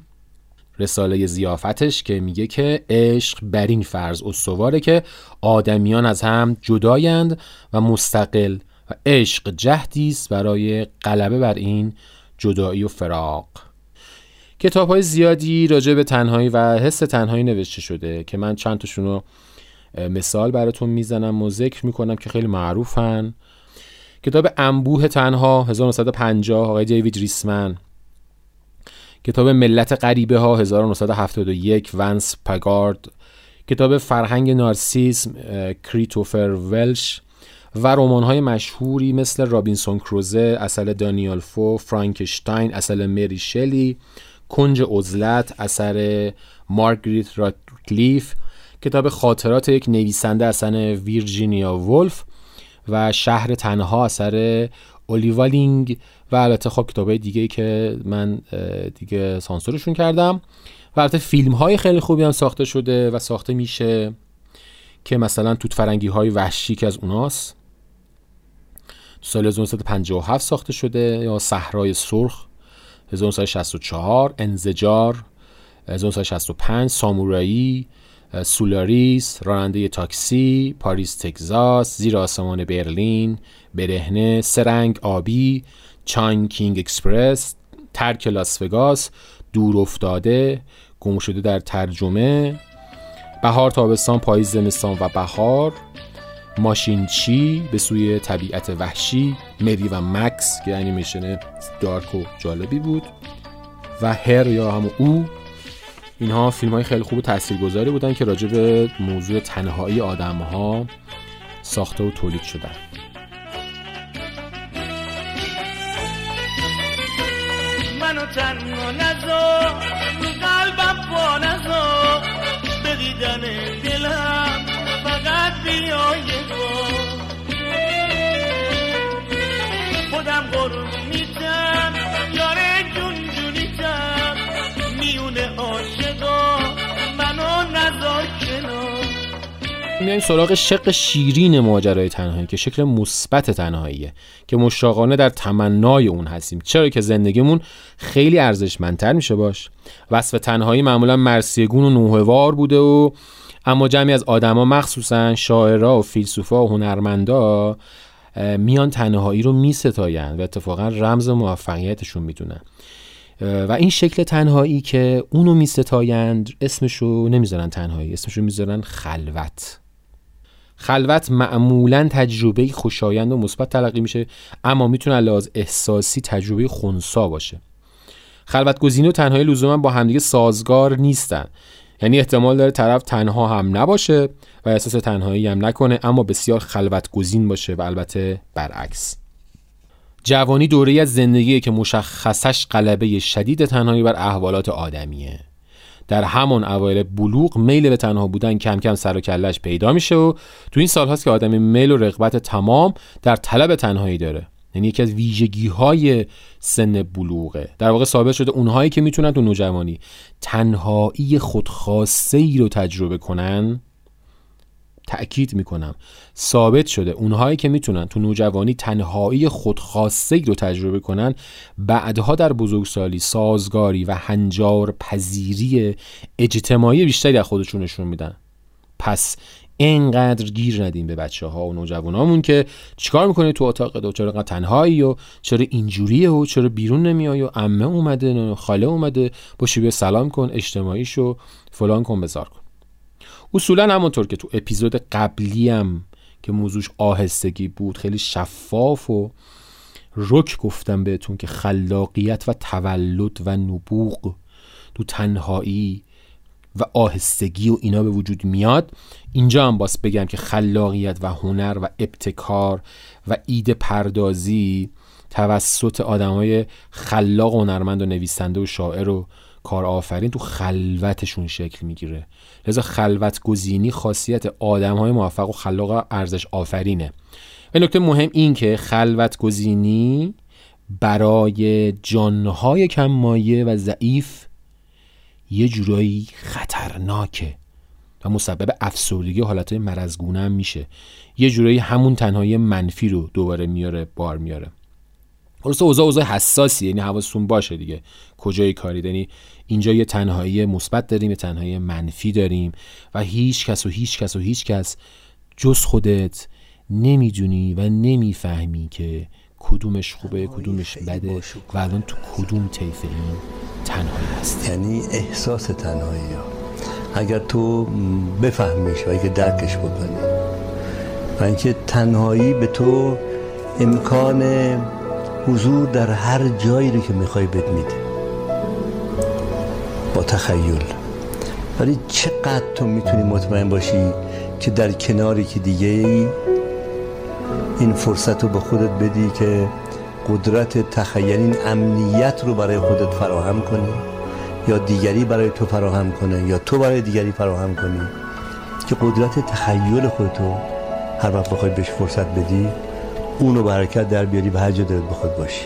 رساله زیافتش که میگه که عشق بر این فرض استواره که آدمیان از هم جدایند و مستقل و عشق جهدی است برای غلبه بر این جدایی و فراق. کتاب های زیادی راجع به تنهایی و حس تنهایی نوشته شده که من چند تاشون رو مثال براتون می‌زنم و ذکر می‌کنم که خیلی معروفن. کتاب انبوه تنها 1950 آقای دیوید ریسمن. کتاب ملت غریبه ها 1971 ونس پکارد. کتاب فرهنگ نارسیسم کریستوفر لش. و رمان های مشهوری مثل رابینسون کروزوئه اثر دانیل دفو فرانکشتاین اثر مری شلی. کنج عزلت اثر مارگریت راتکلیف کتاب خاطرات یک نویسنده اثر ویرجینیا ولف و شهر تنها اثر اولیوالینگ و البته خب کتاب دیگه که من دیگه سانسورشون کردم. و البته فیلم های خیلی خوبی هم ساخته شده و ساخته میشه که مثلا توت فرنگی های وحشی که از اوناست. سال 1957 ساخته شده یا صحرای سرخ. 1964 انزجار 1965 سامورایی سولاریس راننده تاکسی پاریس تگزاس زیر آسمان برلین برهنه سه رنگ آبی Chungking Express ترک لاس وگاس دور افتاده گم شده در ترجمه بهار تابستان پاییز زمستان و بهار ماشینچی به سوی طبیعت وحشی مری و مکس که انیمیشن dark و جالبی بود و Her یا همون او. اینها فیلم های خیلی خوب و تاثیرگذاری بودن که راجع به موضوع تنهایی آدم ها ساخته و تولید شدن. منو تنها نزا قلبم پا نزا به دیدن دلم. فقط بیای خودم قرون میتم یاره جون جونیتم میونه عاشقا منو نزا کنار. میایم سراغ شق شیرین ماجرای تنهایی که شکل مثبت تنهاییه که مشتاقانه در تمنای اون هستیم. چرا که زندگیمون خیلی ارزشمندتر میشه باش. وصف تنهایی معمولا مرسیگون و نوهوار بوده و اما جمعی از آدما مخصوصا شاعرها و فیلسوفا و هنرمندا میان تنهایی رو میستاین و اتفاقا رمز موفقیتشون می‌دونن. و این شکل تنهایی که اونو میستایند اسمشو نمی‌ذارن تنهایی اسمشو می‌ذارن خلوت. خلوت معمولا تجربه خوشایند و مثبت تلقی میشه اما می‌تونه لحاظ احساسی تجربه خونسا باشه. خلوت گزینی و تنهایی لزوما با همدیگه سازگار نیستن. یعنی احتمال داره طرف تنها هم نباشه و احساس تنهایی هم نکنه اما بسیار خلوت گزین باشه و البته برعکس. جوانی دوره از زندگیه که مشخصش غلبه شدید تنهایی بر احوالات آدمیه. در همون اوایل بلوغ میل به تنها بودن کم کم سر و کلش پیدا میشه و تو این سال هاست که آدم میل و رغبت تمام در طلب تنهایی داره. یعنی یکی از ویژگی های سن بلوغه. در واقع ثابت شده اونهایی که می‌تونن تو نوجوانی تنهایی خودخواسته ای رو تجربه کنن تأکید می‌کنم ثابت شده اونهایی که می‌تونن تو نوجوانی تنهایی خودخواسته رو تجربه کنن بعدها در بزرگسالی سازگاری و هنجار پذیری اجتماعی بیشتری از خودشون نشون میدن. پس اینقدر گیر ندیم به بچه ها و نوجوانامون که چیکار می‌کنه تو اتاق؟ دو چرا تنهایی و چرا اینجوریه و چرا بیرون نمیای و عمه اومده خاله اومده باشی بیا سلام کن اجتماعیشو فلان کن بزار کن. اصولا همونطور که تو اپیزود قبلی هم که موضوعش آهستگی بود خیلی شفاف و رک گفتم بهتون که خلاقیت و تولد و نبوغ تو تنهایی و آهستگی و اینا به وجود میاد. اینجا هم باس بگم که خلاقیت و هنر و ابتکار و ایده پردازی توسط آدمای خلاق و هنرمند و نویسنده و شاعر و کارآفرین تو خلوتشون شکل می‌گیره. لذا خلوت گزینی خاصیت آدم های موفق و خلاق ارزش آفرینه. و نکته مهم این که خلوت گزینی برای جانهای کم مایه و ضعیف یه جورایی خطرناکه و مسبب افسردگی حالت مرزگونه هم میشه. یه جورایی همون تنهایی منفی رو دوباره میاره بار میاره. درسته اوضاع اوضاع حساسی یعنی حواستون باشه دیگه. کجای کاری یعنی اینجا یه تنهایی مثبت داریم یه تنهایی منفی داریم و هیچ کس و هیچ کس و هیچ کس جز خودت نمی‌دونی و نمی‌فهمی که کدومش خوبه کدومش بده و الان تو کدوم طیف این تنهایی هست یعنی احساس تنهایی ها. اگر تو بفهمیش و اگه درکش بکنی. و اینکه تنهایی به تو امکان حضور در هر جایی رو که می‌خوای بد میده. با تخیل. ولی چقدر تو می‌تونی مطمئن باشی که در کناری که دیگه ای این فرصت رو به خودت بدی که قدرت تخیل این امنیت رو برای خودت فراهم کنی یا دیگری برای تو فراهم کنه یا تو برای دیگری فراهم کنی که قدرت تخیل خودتو هر وقت بخوای بهش فرصت بدی اونو برکت در بیاری به هر جا دلت بخواد باشی.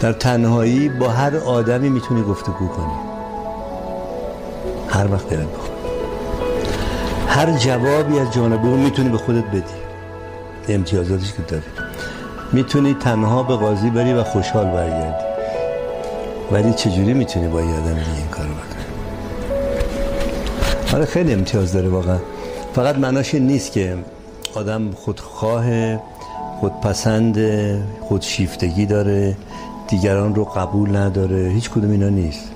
در تنهایی با هر آدمی می‌تونی گفتگو کنی. هر وقت دلت بخواد. هر جوابی از جانب اون می‌تونی به خودت بدی. امتیازاتش که داری می‌تونی تنها به قاضی بری و خوشحال برگردی. ولی چجوری می‌تونی با یه آدم دیگه این کارو بکنی؟ آره خیلی امتیاز داره واقعا. فقط معناش نیست که آدم خودخواه خودپسند خودشیفتگی داره دیگران رو قبول نداره هیچ کدوم اینا نیست.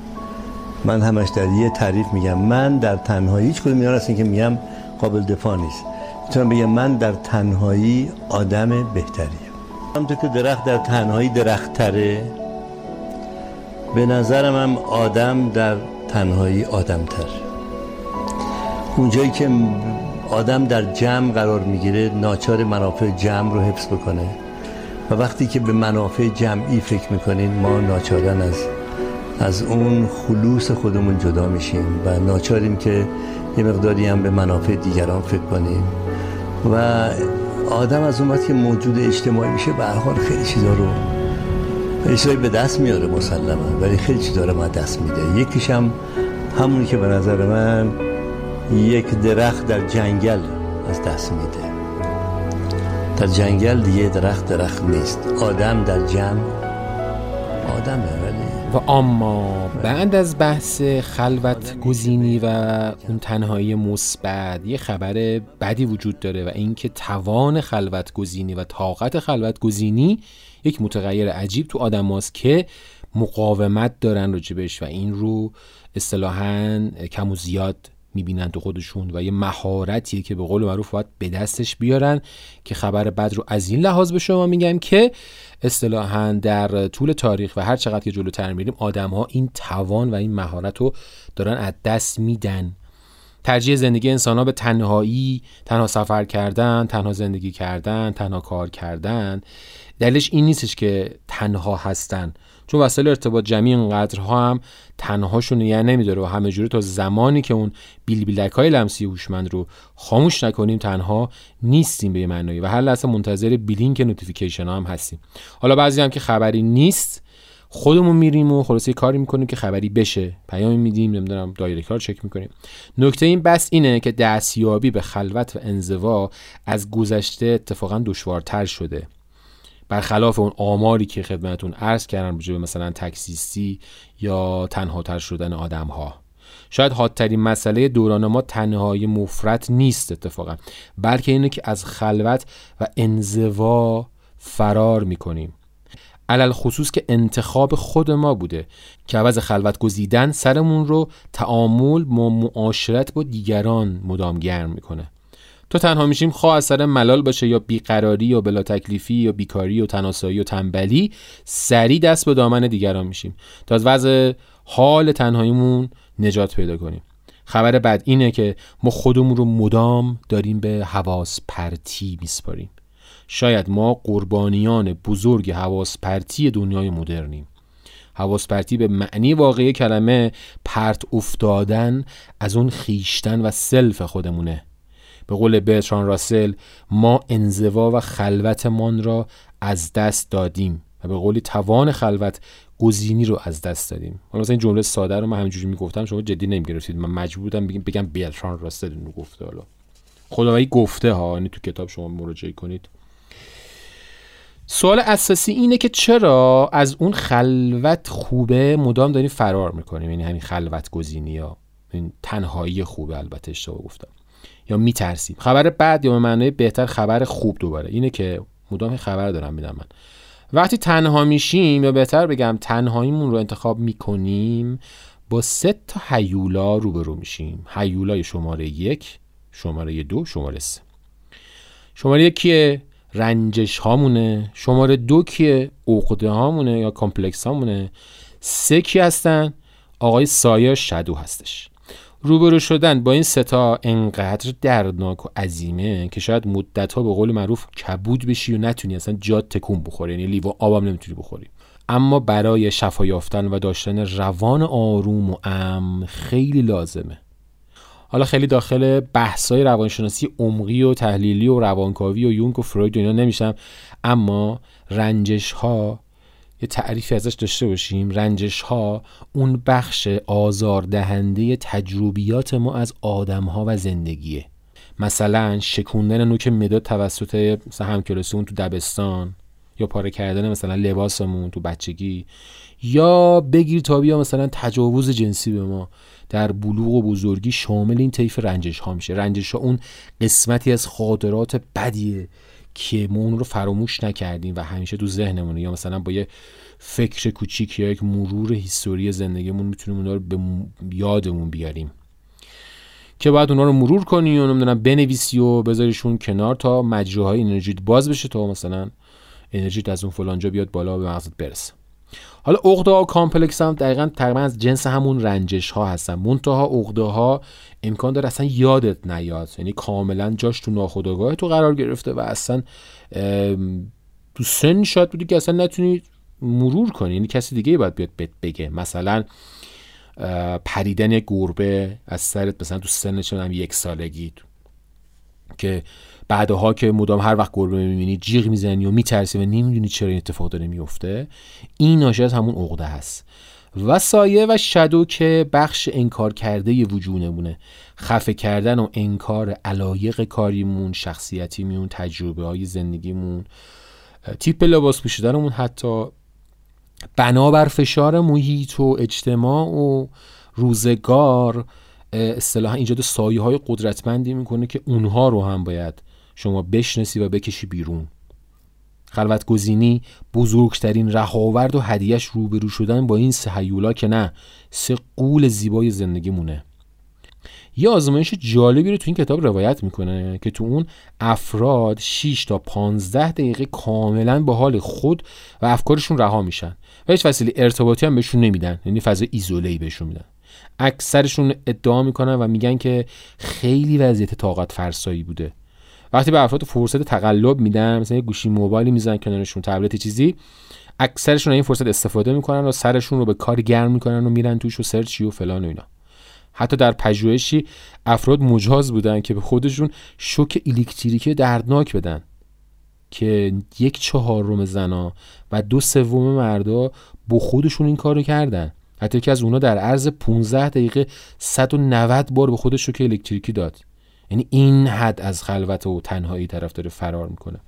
من همش در یه تعریف میگم. من در تنهایی هیچ کدوم اینا هستین که میگم قابل دفاع نیست. می‌تونم بگم من در تنهایی آدم بهتریم. همونطور که درخت در تنهایی درخت تره به نظرم هم آدم در تنهایی آدم تر اونجایی که آدم در جمع قرار می‌گیره ناچار منافع جمع رو حفظ بکنه. و وقتی که به منافع جمعی فکر می‌کنیم ما ناچارن از از اون خلوص خودمون جدا میشیم و ناچاریم که یه مقداری هم به منافع دیگران فکر کنیم. و آدم از اون که موجود اجتماعی میشه به حال خیلی چیزا رو خیلی به دست میاره مسلما ولی خیلی چیزا رو ما دست میده. یکیش هم همونی که به نظر من یک درخت در جنگل از دست میده. در جنگل دیگه درخت درخت نیست. آدم در جمع آدمه ولی و اما بعد از بحث خلوت گزینی و اون تنهایی مثبت یه خبر بدی وجود داره و اینکه توان خلوت گزینی و طاقت خلوت گزینی یک متغیر عجیب تو آدم هاست که مقاومت دارن راجبش و این رو اصطلاحا کم و زیاد می‌بینن تو خودشون و یه مهارتیه که به قول معروف باید به دستش بیارن که خبر بد رو از این لحاظ به شما میگم که اصطلاحا در طول تاریخ و هر چقدر که جلوتر میریم آدم ها این توان و این مهارت رو دارن از دست میدن. ترجیح زندگی انسان ها به تنهایی تنها سفر کردن تنها زندگی کردن تنها کار کردن. دلیلش این نیستش که تنها هستن. چون وسایل ارتباط جمعی اینقدرها هم تنهاشون نگه نمیداره و همه جوره تا زمانی که اون بیل بیلک های لمسی هوشمند رو خاموش نکنیم تنها نیستیم به معنایی. و هر لحظه منتظر دیلینگ notification ها هم هستیم. حالا بعضی هم که خبری نیست خودمون میریم و خلاصه کاری می‌کنیم که خبری بشه. پیام میدیم نمی‌دونم direct رو چک می‌کنیم. نکته این بحث اینه که دستیابی به خلوت و انزوا از گذشته اتفاقا دشوارتر شده. برخلاف اون آماری که خدمتون عرض کردم به مثلا تکسیستی یا تنها تر شدن آدم ها شاید حادترین مسئله دوران ما تنهایی مفرت نیست اتفاقا بلکه اینه که از خلوت و انزوا فرار می‌کنیم. علل خصوص که انتخاب خود ما بوده که عوض خلوت گزیدن سرمون رو تعامل با معاشرت با دیگران مدام گرم می‌کنه. تو تنها میشیم خواه اثر ملال باشه یا بیقراری یا بلا تکلیفی یا بیکاری و تناسایی و تنبلی سری دست به دامن دیگران میشیم. تا از وضع حال تنهاییمون نجات پیدا کنیم. خبر بد اینه که ما خودمون رو مدام داریم به حواس پرتی میسپاریم. شاید ما قربانیان بزرگ حواس پرتی دنیای مدرنیم. حواس پرتی به معنی واقعی کلمه پرت افتادن از اون خیشتن و سلف خودمونه. به قول برتران راسل ما انزوا و خلوتمان را از دست دادیم و به قولی توان خلوت گزینی رو از دست دادیم. حالا مثلا این جمله ساده رو من همینجوری می‌گفتم شما جدی نمی‌گرفتید. من مجبور بودم بگم بگم برتران راسل اینو گفته حالا. خداوندی گفته ها یعنی تو کتاب شما مراجعه کنید. سوال اساسی اینه که چرا از اون خلوت خوبه مدام داریم فرار می‌کنیم؟ یعنی همین خلوت گزینی یا این تنهایی خوبه البته اشتباه گفتم. یا میترسیم خبر بد یا به معنای بهتر خبر خوب دوباره. اینه که مدام خبر دارم میدم من. وقتی تنها میشیم یا بهتر بگم تنهاییمون رو انتخاب می‌کنیم با سه تا هیولا روبرو میشیم. هیولای شماره یک شماره دو شماره سه. شماره یک کیه؟ رنجش هامونه. شماره دو کیه؟ عقده هامونه یا complex هامونه. سه کی هستن؟ آقای سایه شدو هستش. روبرو شدن با این ستا انقدر دردناک و عظیمه که شاید مدت ها به قول معروف کبود بشی و نتونی اصلا جاد تکون بخوری یعنی لیوا آبم نمی‌تونی بخوری. اما برای شفا یافتن و داشتن روان آروم و امن خیلی لازمه. حالا خیلی داخل بحث‌های روانشناسی عمقی و تحلیلی و روانکاوی و یونگ و فروید و اینا نمیشم اما رنجش ها یه تعریفی ازش داشته باشیم. رنجش ها اون بخش آزاردهنده تجربیات ما از آدم ها و زندگیه. مثلا شکوندن نوک مداد توسط مثلا همکلاسی اون تو دبستان یا پاره کردن مثلا لباسمون تو بچگی یا بگیر تا بیا مثلا تجاوز جنسی به ما. در بلوغ و بزرگی شامل این طیف رنجش ها میشه. رنجش ها اون قسمتی از خاطرات بدیه که ما اون رو فراموش نکردیم و همیشه تو ذهنمونه. یا مثلا با یه فکر کوچیک یا یک مرور history زندگیمون می‌تونیم اونا رو به یادمون بیاریم. که بعد اونا رو مرور کنی و نمی‌دونم بنویسی و بذاریشون کنار تا مجراهای انرژیت باز بشه تا مثلا انرژیت از اون فلانجا بیاد بالا به مغزت برسه. حالا عقده ها complex هم دقیقا تقریبا از جنس همون رنجش ها هستن. منتها عقده ها امکان داره اصلا یادت نیاد. یعنی کاملا جاش تو ناخودآگاه تو قرار گرفته و اصلا تو سن شاید بودی که اصلا نتونی مرور کنی. یعنی کسی دیگه باید بیاد بگه. مثلا پریدن گربه از سرت مثلا تو سن چه یک سالگی که بعدها که مدام هر وقت گربه می‌بینی جیغ می‌زنی و میترسی و نمی‌دونی چرا این اتفاق داره میفته این ناشی از همون عقده هست. و سایه و شدو که بخش انکار کرده وجودمونه. خفه کردن و انکار علایق کاریمون شخصیتیمون تجربه های زندگیمون تیپ لباس پوشیدنمون حتی بنابر فشار محیط و اجتماع و روزگار اصطلاحا ایجاد سایه های قدرتمندی می‌کنه که اونها رو هم باید شما بشناسی و بکشی بیرون. خلوت گزینی بزرگترین رهاورد و هدیهش روبرو شدن با این سه هیولا که نه سه قول زیبای زندگی مونه یه آزمایش جالبی رو تو این کتاب روایت می‌کنه که تو اون افراد 6 تا 15 دقیقه کاملا با حال خود و افکارشون رها میشن و هیچ وسیله ارتباطی هم بهشون نمیدن یعنی فضا ایزوله بهشون میدن. اکثرشون ادعا می‌کنن و میگن که خیلی وضعیت طاقت فرسایی بوده. وقتی به افراد فرصت تقلب میدن مثلا یه گوشی موبایلی می‌زنن کنارشون تبلت چیزی اکثرشون این فرصت استفاده می‌کنن و سرشون رو به کار گرم می‌کنن و میرن توش و سرچی و فلان و اینا. حتی در پژوهشی افراد مجاز بودن که به خودشون شوک الکتریکی دردناک بدن که یک چهارم زنا و دو سوم مردا با خودشون این کارو کردن. حتی که از اونا در عرض 15 دقیقه 190 بار به خودش شوک الکتریکی داد. یعنی این حد از خلوت و تنهایی طرف داره فرار می‌کنه.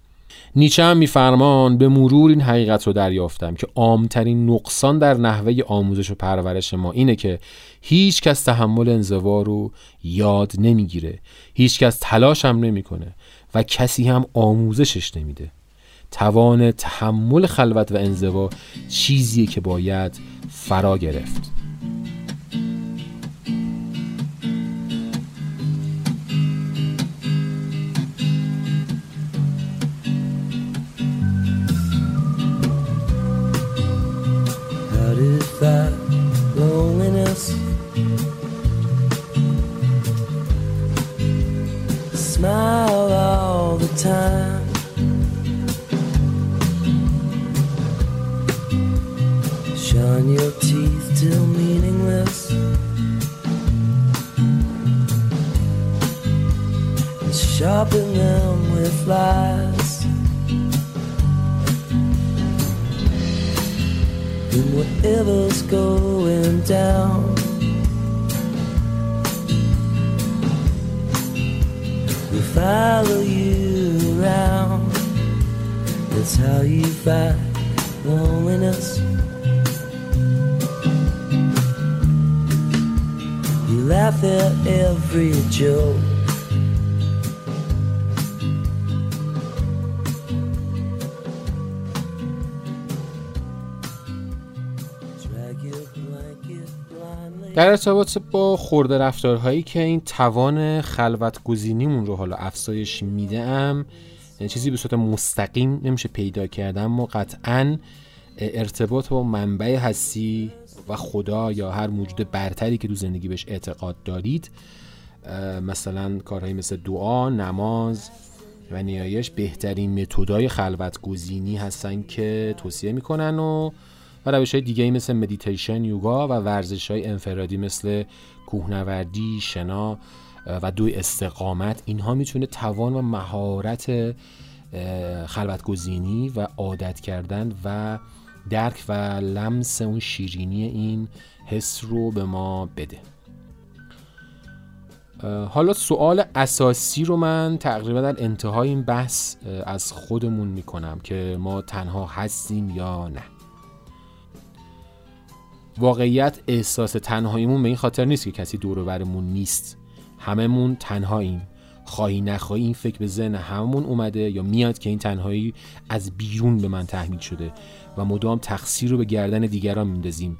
نیچه هم میفرمان به مرور این حقیقت رو دریافتم که عامترین نقصان در نحوه آموزش و پرورش ما اینه که هیچ کس تحمل انزوا رو یاد نمی‌گیره. هیچ کس تلاش هم نمی‌کنه و کسی هم آموزشش نمیده. توان تحمل خلوت و انزوا چیزیه که باید فرا گرفت. That loneliness. Smile all the time. Shine your teeth till meaningless. And sharpen them with lies. And whatever's going down. We follow you around. That's how you fight loneliness. You laugh at every joke. در ارتباط با خورده رفتارهایی که این توان خلوت گزینیمون رو حالا افزایش میده ام چیزی به صورت مستقیم نمیشه پیدا کرد اما قطعا ارتباط با منبع هستی و خدا یا هر موجود برتری که تو زندگی بهش اعتقاد دارید مثلا کارهایی مثل دعا، نماز و نیایش بهترین متدای خلوت گزینی هستن که توصیه می‌کنن و و روش های دیگه مثل مدیتیشن یوگا و ورزش های انفرادی مثل کوهنوردی شنا و دوی استقامت. اینها می‌تونه توان و مهارت خلوت گزینی و عادت کردن و درک و لمس اون شیرینی این حس رو به ما بده. حالا سوال اساسی رو من تقریبا در انتهای این بحث از خودمون می‌کنم که ما تنها هستیم یا نه. واقعیت احساس تنهاییمون به این خاطر نیست که کسی دور برمون نیست. هممون تنهاییم. خواهی نخواهی این فکر به ذهن هممون اومده یا میاد که این تنهایی از بیرون به من تحمیل شده و مدام تقصیر رو به گردن دیگران میندازیم.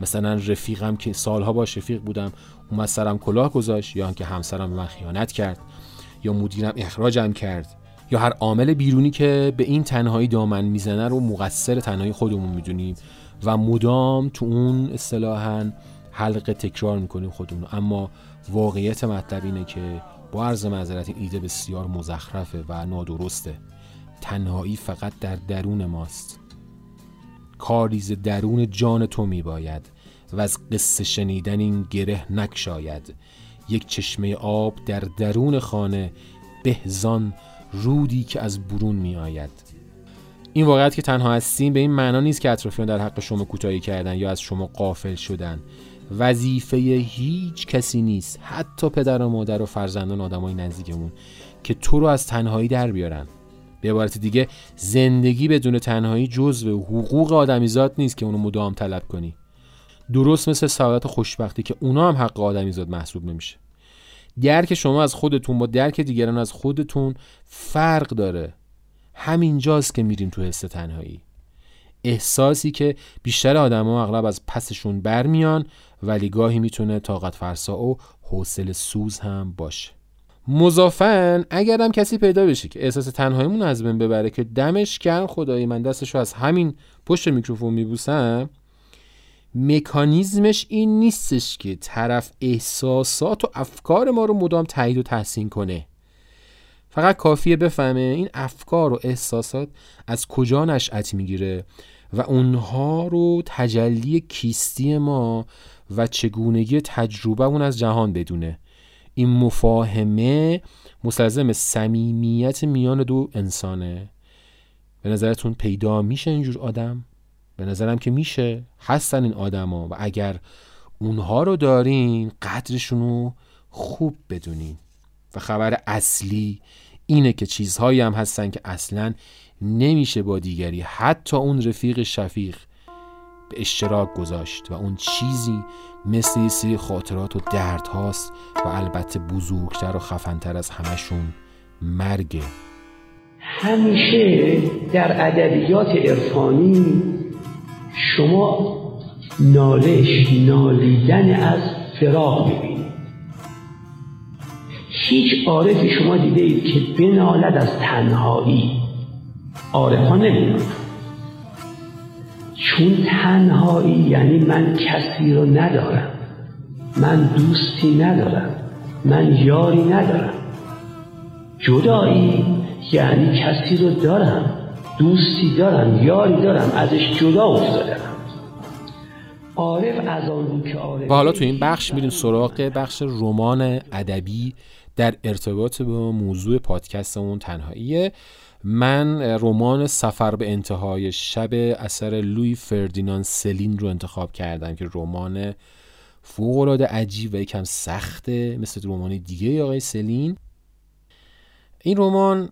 مثلا رفیقم که سالها باش رفیق بودم اومد سرم کلاه گذاشت یا اینکه همسرم به من خیانت کرد یا مدیرم اخراجم کرد یا هر عامل بیرونی که به این تنهایی دامن می‌زنه رو مقصر تنهایی خودمون می‌دونیم. و مدام تو اون اصطلاحا حلقه تکرار می‌کنیم خودمون اما واقعیت مطلب اینه که با عرض معذرت ایده بسیار مزخرفه و نادرسته. تنهایی فقط در درون ماست. کاریز درون جان تو میباید و از قصه شنیدن این گره نکشاید. یک چشمه آب در درون خانه بهزان رودی که از برون می آید این واقعیت که تنها هستیم به این معنا نیست که اطرافیان در حق شما کوتاهی کردن یا از شما قافل شدن. وظیفه هیچ کسی نیست. حتی پدر و مادر و فرزندان آدمای نزدیکمون که تو رو از تنهایی در بیارن. به عبارت دیگه زندگی بدون تنهایی جزء حقوق آدمیزاد نیست که اونو مدام طلب کنی. درست مثل سعادت خوشبختی که اونا هم حق آدمیزاد محسوب نمیشه. درک شما از خودتون با درک دیگران از خودتون فرق داره. همینجاست که میریم تو حس تنهایی. احساسی که بیشتر آدما اغلب از پسشون برمیان ولی گاهی می‌تونه طاقت فرسا و حوصله سوز هم باشه. مضافن اگرم کسی پیدا بشه که احساس تنهاییمون از بین ببره که دمش گرم خدایی من دستشو از همین پشت میکروفون میبوسم مکانیزمش این نیستش که طرف احساسات و افکار ما رو مدام تایید و تحسین کنه. فقط کافیه بفهمه این افکار و احساسات از کجا نشأت می‌گیره و اونها رو تجلی کیستی ما و چگونگی تجربه اون از جهان بدونه. این مفاهمه مستلزم صمیمیت میان دو انسانه. به نظرتون پیدا میشه اینجور آدم؟ به نظرم که میشه. هستن این آدما و اگر اونها رو دارین قدرشون رو خوب بدونین. و خبر اصلی اینه که چیزهایی هم هستن که اصلا نمیشه با دیگری حتی اون رفیق شفیق به اشتراک گذاشت و اون چیزی مثل یه سری خاطرات و درد هاست و البته بزرگتر و خفنتر از همشون مرگه همیشه در ادبیات عرفانی شما نالش نالیدن از فراغ ببینید هیچ عارفی شما دیده اید که بنالد از تنهایی. عارفان نمی‌دونم. چون تنهایی یعنی من کسی رو ندارم. من دوستی ندارم. من یاری ندارم. جدایی یعنی کسی رو دارم. دوستی دارم یاری دارم ازش جدا افتادم. عارف از آن که عارف و حالا تو این بخش میریم سراغ بخش رمان ادبی. در ارتباط با موضوع پادکستمون تنهاییه. من رمان سفر به انتهای شب اثر لوی فردیناند سلین رو انتخاب کردم که رمان فوقالعاده عجیب و یکم سخته مثل رمان دیگه آقای سلین. این رمان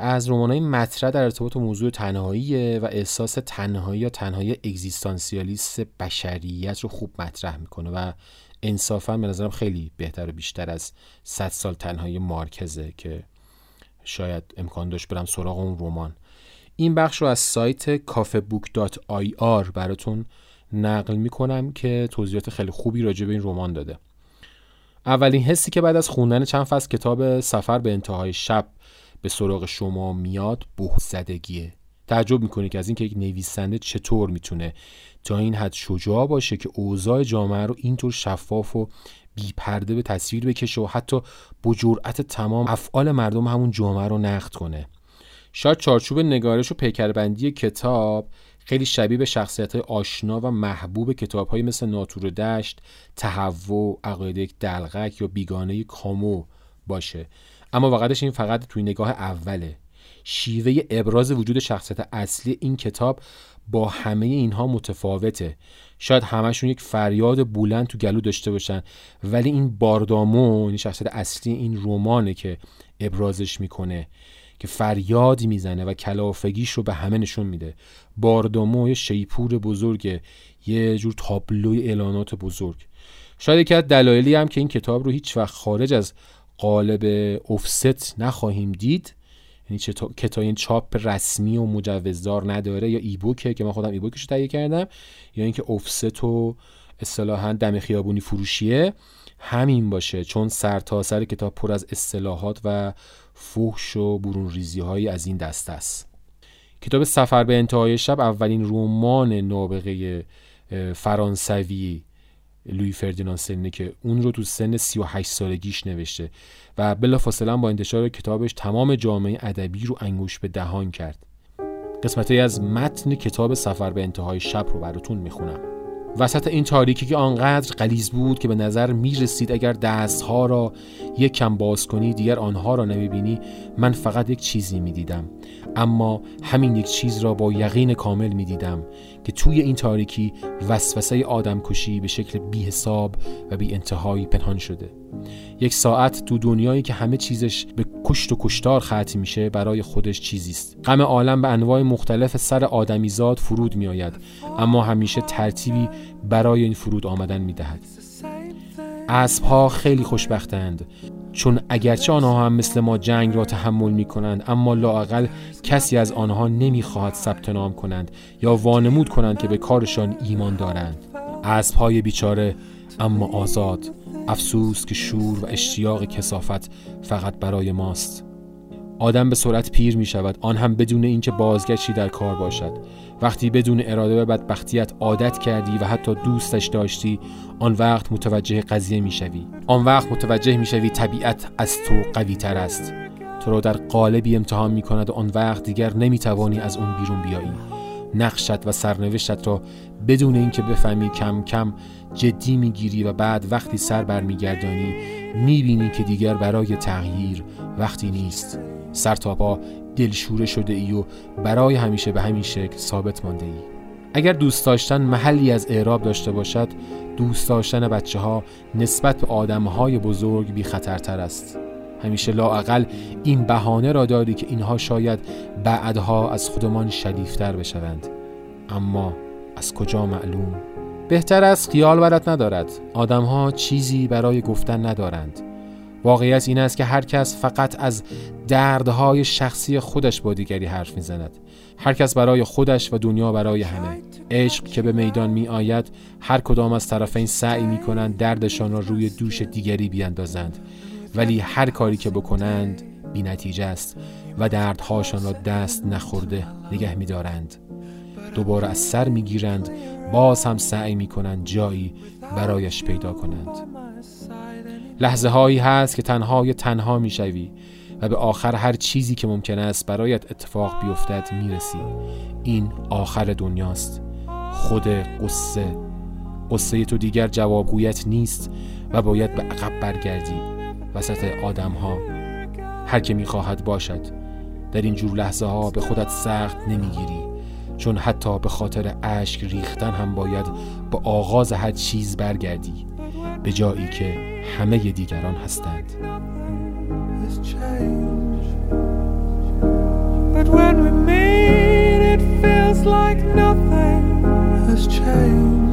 از های مطرح در ارتباط موضوع تنهایی و احساس تنهایی یا تنهایی اگزیستانسیالیست بشریت رو خوب مطرح می‌کنه و انصافا به نظرم خیلی بهتر و بیشتر از 100 سال تنهایی مارکزه که شاید امکان داشت برم سراغ اون رمان. این بخش رو از سایت کافبوک.ir براتون نقل می‌کنم که توضیحات خیلی خوبی راجع به این رمان داده. اولین حسی که بعد از خوندن چند فصل کتاب سفر به انتهای شب به سراغ شما میاد بهت زدگیه تعجب می‌کنه که از اینکه یک نویسنده چطور می‌تونه تا این حد شجاع باشه که اوضاع جامعه رو اینطور شفاف و بی پرده به تصویر بکشه و حتی با جرأت تمام افعال مردم همون جامعه رو نقد کنه. شاید چارچوب نگارش و پیکربندی کتاب خیلی شبیه به شخصیت آشنا و محبوب کتاب های مثل ناتور دشت، تهوع، عقاید دلغک یا بیگانه کامو باشه. اما واقعش این فقط توی نگاه اوله. شیوه ابراز وجود شخصیت اصلی این کتاب با همه اینها متفاوته. شاید همشون یک فریاد بلند تو گلو داشته باشن ولی این باردامو این شخصیت اصلی این رمانه که ابرازش می‌کنه که فریادی می‌زنه و کلافگیش رو به همه نشون میده. باردامو یه شیپور بزرگه یه جور تابلوی اعلانات بزرگ. شاید یکی از دلایلی هم که این کتاب رو هیچ وقت خارج از قالب افست نخواهیم دید یعنی کتاب این چاپ رسمی و مجوزدار نداره یا ایبوکه که من خودم ایبوکش رو تهیه کردم یا اینکه افست و اصطلاحا دم خیابونی فروشیه همین باشه. چون سر تا سر کتاب پر از اصطلاحات و فحش و برون ریزی های از این دست است. کتاب سفر به انتهای شب اولین رمان نابغه فرانسوی لوی فردیناند سنه که اون رو تو سن 38 سالگیش نوشته و بلافاصله با انتشار کتابش تمام جامعه ادبی رو انگوش به دهان کرد. قسمتی از متن کتاب سفر به انتهای شب رو براتون می‌خونم. وسط این تاریکی که آنقدر قلیز بود که به نظر می رسید اگر دستها را یک کم باز کنی دیگر آنها را نمی بینی من فقط یک چیزی می دیدم اما همین یک چیز را با یقین کامل می دیدم که توی این تاریکی وسوسه آدم کشی به شکل بی حساب و بی انتهایی پنهان شده. یک ساعت تو دنیایی که همه چیزش به کشت و کشتار ختم میشه برای خودش چیزی است. غم عالم به انواع مختلف سر آدمیزاد فرود میآید اما همیشه ترتیبی برای این فرود آمدن می‌دهد. اسب ها خیلی خوشبختند. چون اگرچه آنها هم مثل ما جنگ را تحمل می کنند اما لاقل کسی از آنها نمی‌خواهد ثبت نام کنند یا وانمود کنند که به کارشان ایمان دارند. اسب های بیچاره اما آزاد. افسوس که شور و اشتیاق کسافت فقط برای ماست. آدم به سرعت پیر می شود. آن هم بدون اینکه بازگشتی در کار باشد. وقتی بدون اراده به بدبختیت عادت کردی و حتی دوستش داشتی آن وقت متوجه قضیه می شوی. آن وقت متوجه می شوی طبیعت از تو قوی تر است. تو را در قالبی امتحان می کند و آن وقت دیگر نمی توانی از اون بیرون بیایی. نقشت و سرنوشتت را بدون اینکه بفهمی کم کم جدی می‌گیری و بعد وقتی سر برمیگردانی می‌بینی که دیگر برای تغییر وقتی نیست. سر تا پا دلشوره شده ای و برای همیشه به همین شکل ثابت مانده ای. اگر دوست داشتن محلی از اعراب داشته باشد دوست داشتن بچه ها نسبت به آدم های بزرگ بی خطرتر است. همیشه لاعقل این بهانه را داری که اینها شاید بعدها از خودمان شریفتر بشوند. اما از کجا معلوم؟ بهتر از خیال برات ندارد. آدمها چیزی برای گفتن ندارند. واقعیت این است که هر کس فقط از دردهای شخصی خودش با دیگری حرف می‌زند. هر کس برای خودش و دنیا برای همه. عشق که به میدان می آید هر کدام از طرفین سعی می کنند دردشان را روی دوش دیگری بیاندازند. ولی هر کاری که بکنند بی نتیجه است و دردهاشان را دست نخورده نگه می دارند دوباره از سر می گیرند باز هم سعی می کنند جایی برایش پیدا کنند. لحظه هایی هست که تنهای تنها می شوی و به آخر هر چیزی که ممکن است برایت اتفاق بیفتد می رسی این آخر دنیاست. خود قصه. قصه تو دیگر جوابگویت نیست و باید به عقب برگردی. وسط آدم ها هر که می خواهد باشد. در این جور لحظه ها به خودت سخت نمی‌گیری. چون حتی به خاطر اشک ریختن هم باید به آغاز هر چیز برگردی. به جایی که همه دیگران هستند But when we meet it feels like nothing has changed